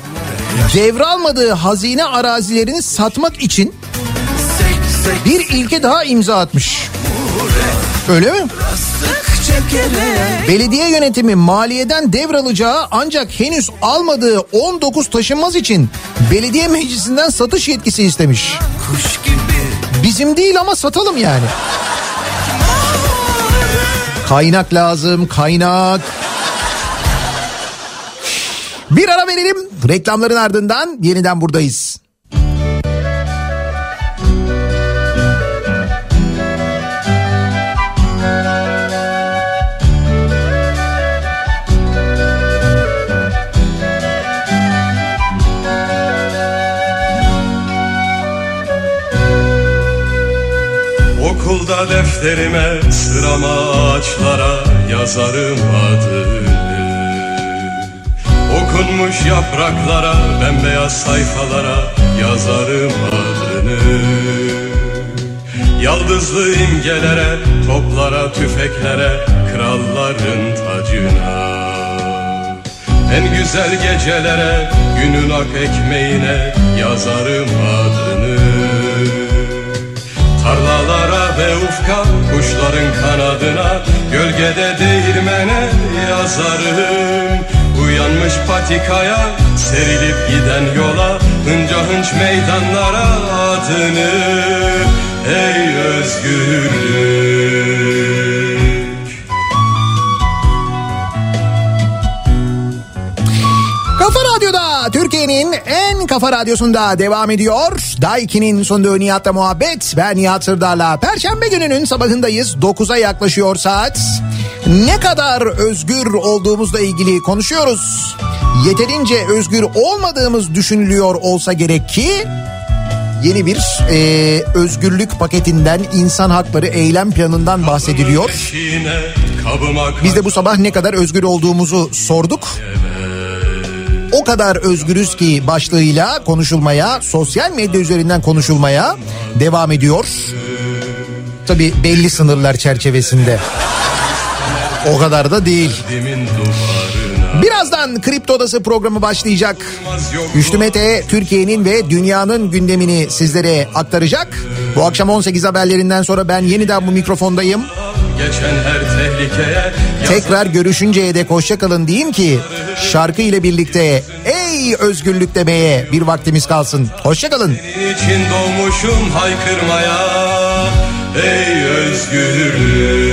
devralmadığı hazine arazilerini satmak için bir ilke daha imza atmış. Öyle mi? Rastık Belediye yönetimi maliyeden devralacağı ancak henüz almadığı 19 taşınmaz için belediye meclisinden satış yetkisi istemiş. Kuş gibi Bizim değil ama satalım yani. Kaynak lazım, kaynak. Bir ara verelim. Reklamların ardından yeniden buradayız. Defterime sırama ağaçlara yazarım adını Okunmuş yapraklara bembeyaz sayfalara yazarım adını. Yaldızlı imgelere, toplara, tüfeklere, kralların tacına. En güzel gecelere, günün ak ekmeğine yazarım adını. Tarlalara ve ufka kuşların kanadına Gölgede değirmene yazarım. Uyanmış patikaya serilip giden yola Hınca hınç meydanlara adını Ey özgürlük! Kafa Radyo'da Türkiye'nin en kafa radyosunda devam ediyor. Daiki'nin sunduğu Nihat'la muhabbet. Ben Nihat Sırdar'la. Perşembe gününün sabahındayız. 9'a yaklaşıyor saat. Ne kadar özgür olduğumuzla ilgili konuşuyoruz. Yeterince özgür olmadığımız düşünülüyor olsa gerek ki yeni bir e, özgürlük paketinden insan hakları eylem planından bahsediliyor. Biz de bu sabah ne kadar özgür olduğumuzu sorduk. O kadar özgürüz ki başlığıyla konuşulmaya, sosyal medya üzerinden konuşulmaya devam ediyor. Tabi belli sınırlar çerçevesinde. O kadar da değil. Birazdan Kripto Odası programı başlayacak. Güçlü Mete Türkiye'nin ve dünyanın gündemini sizlere aktaracak. Bu akşam 18 haberlerinden sonra ben yeniden bu mikrofondayım. Geçen her tehlikeye Tekrar görüşünceye dek hoşçakalın diyeyim ki şarkı ile birlikte ey özgürlük demeye bir vaktimiz kalsın. Hoşçakalın. İçin doğmuşum haykırmaya Ey özgürlük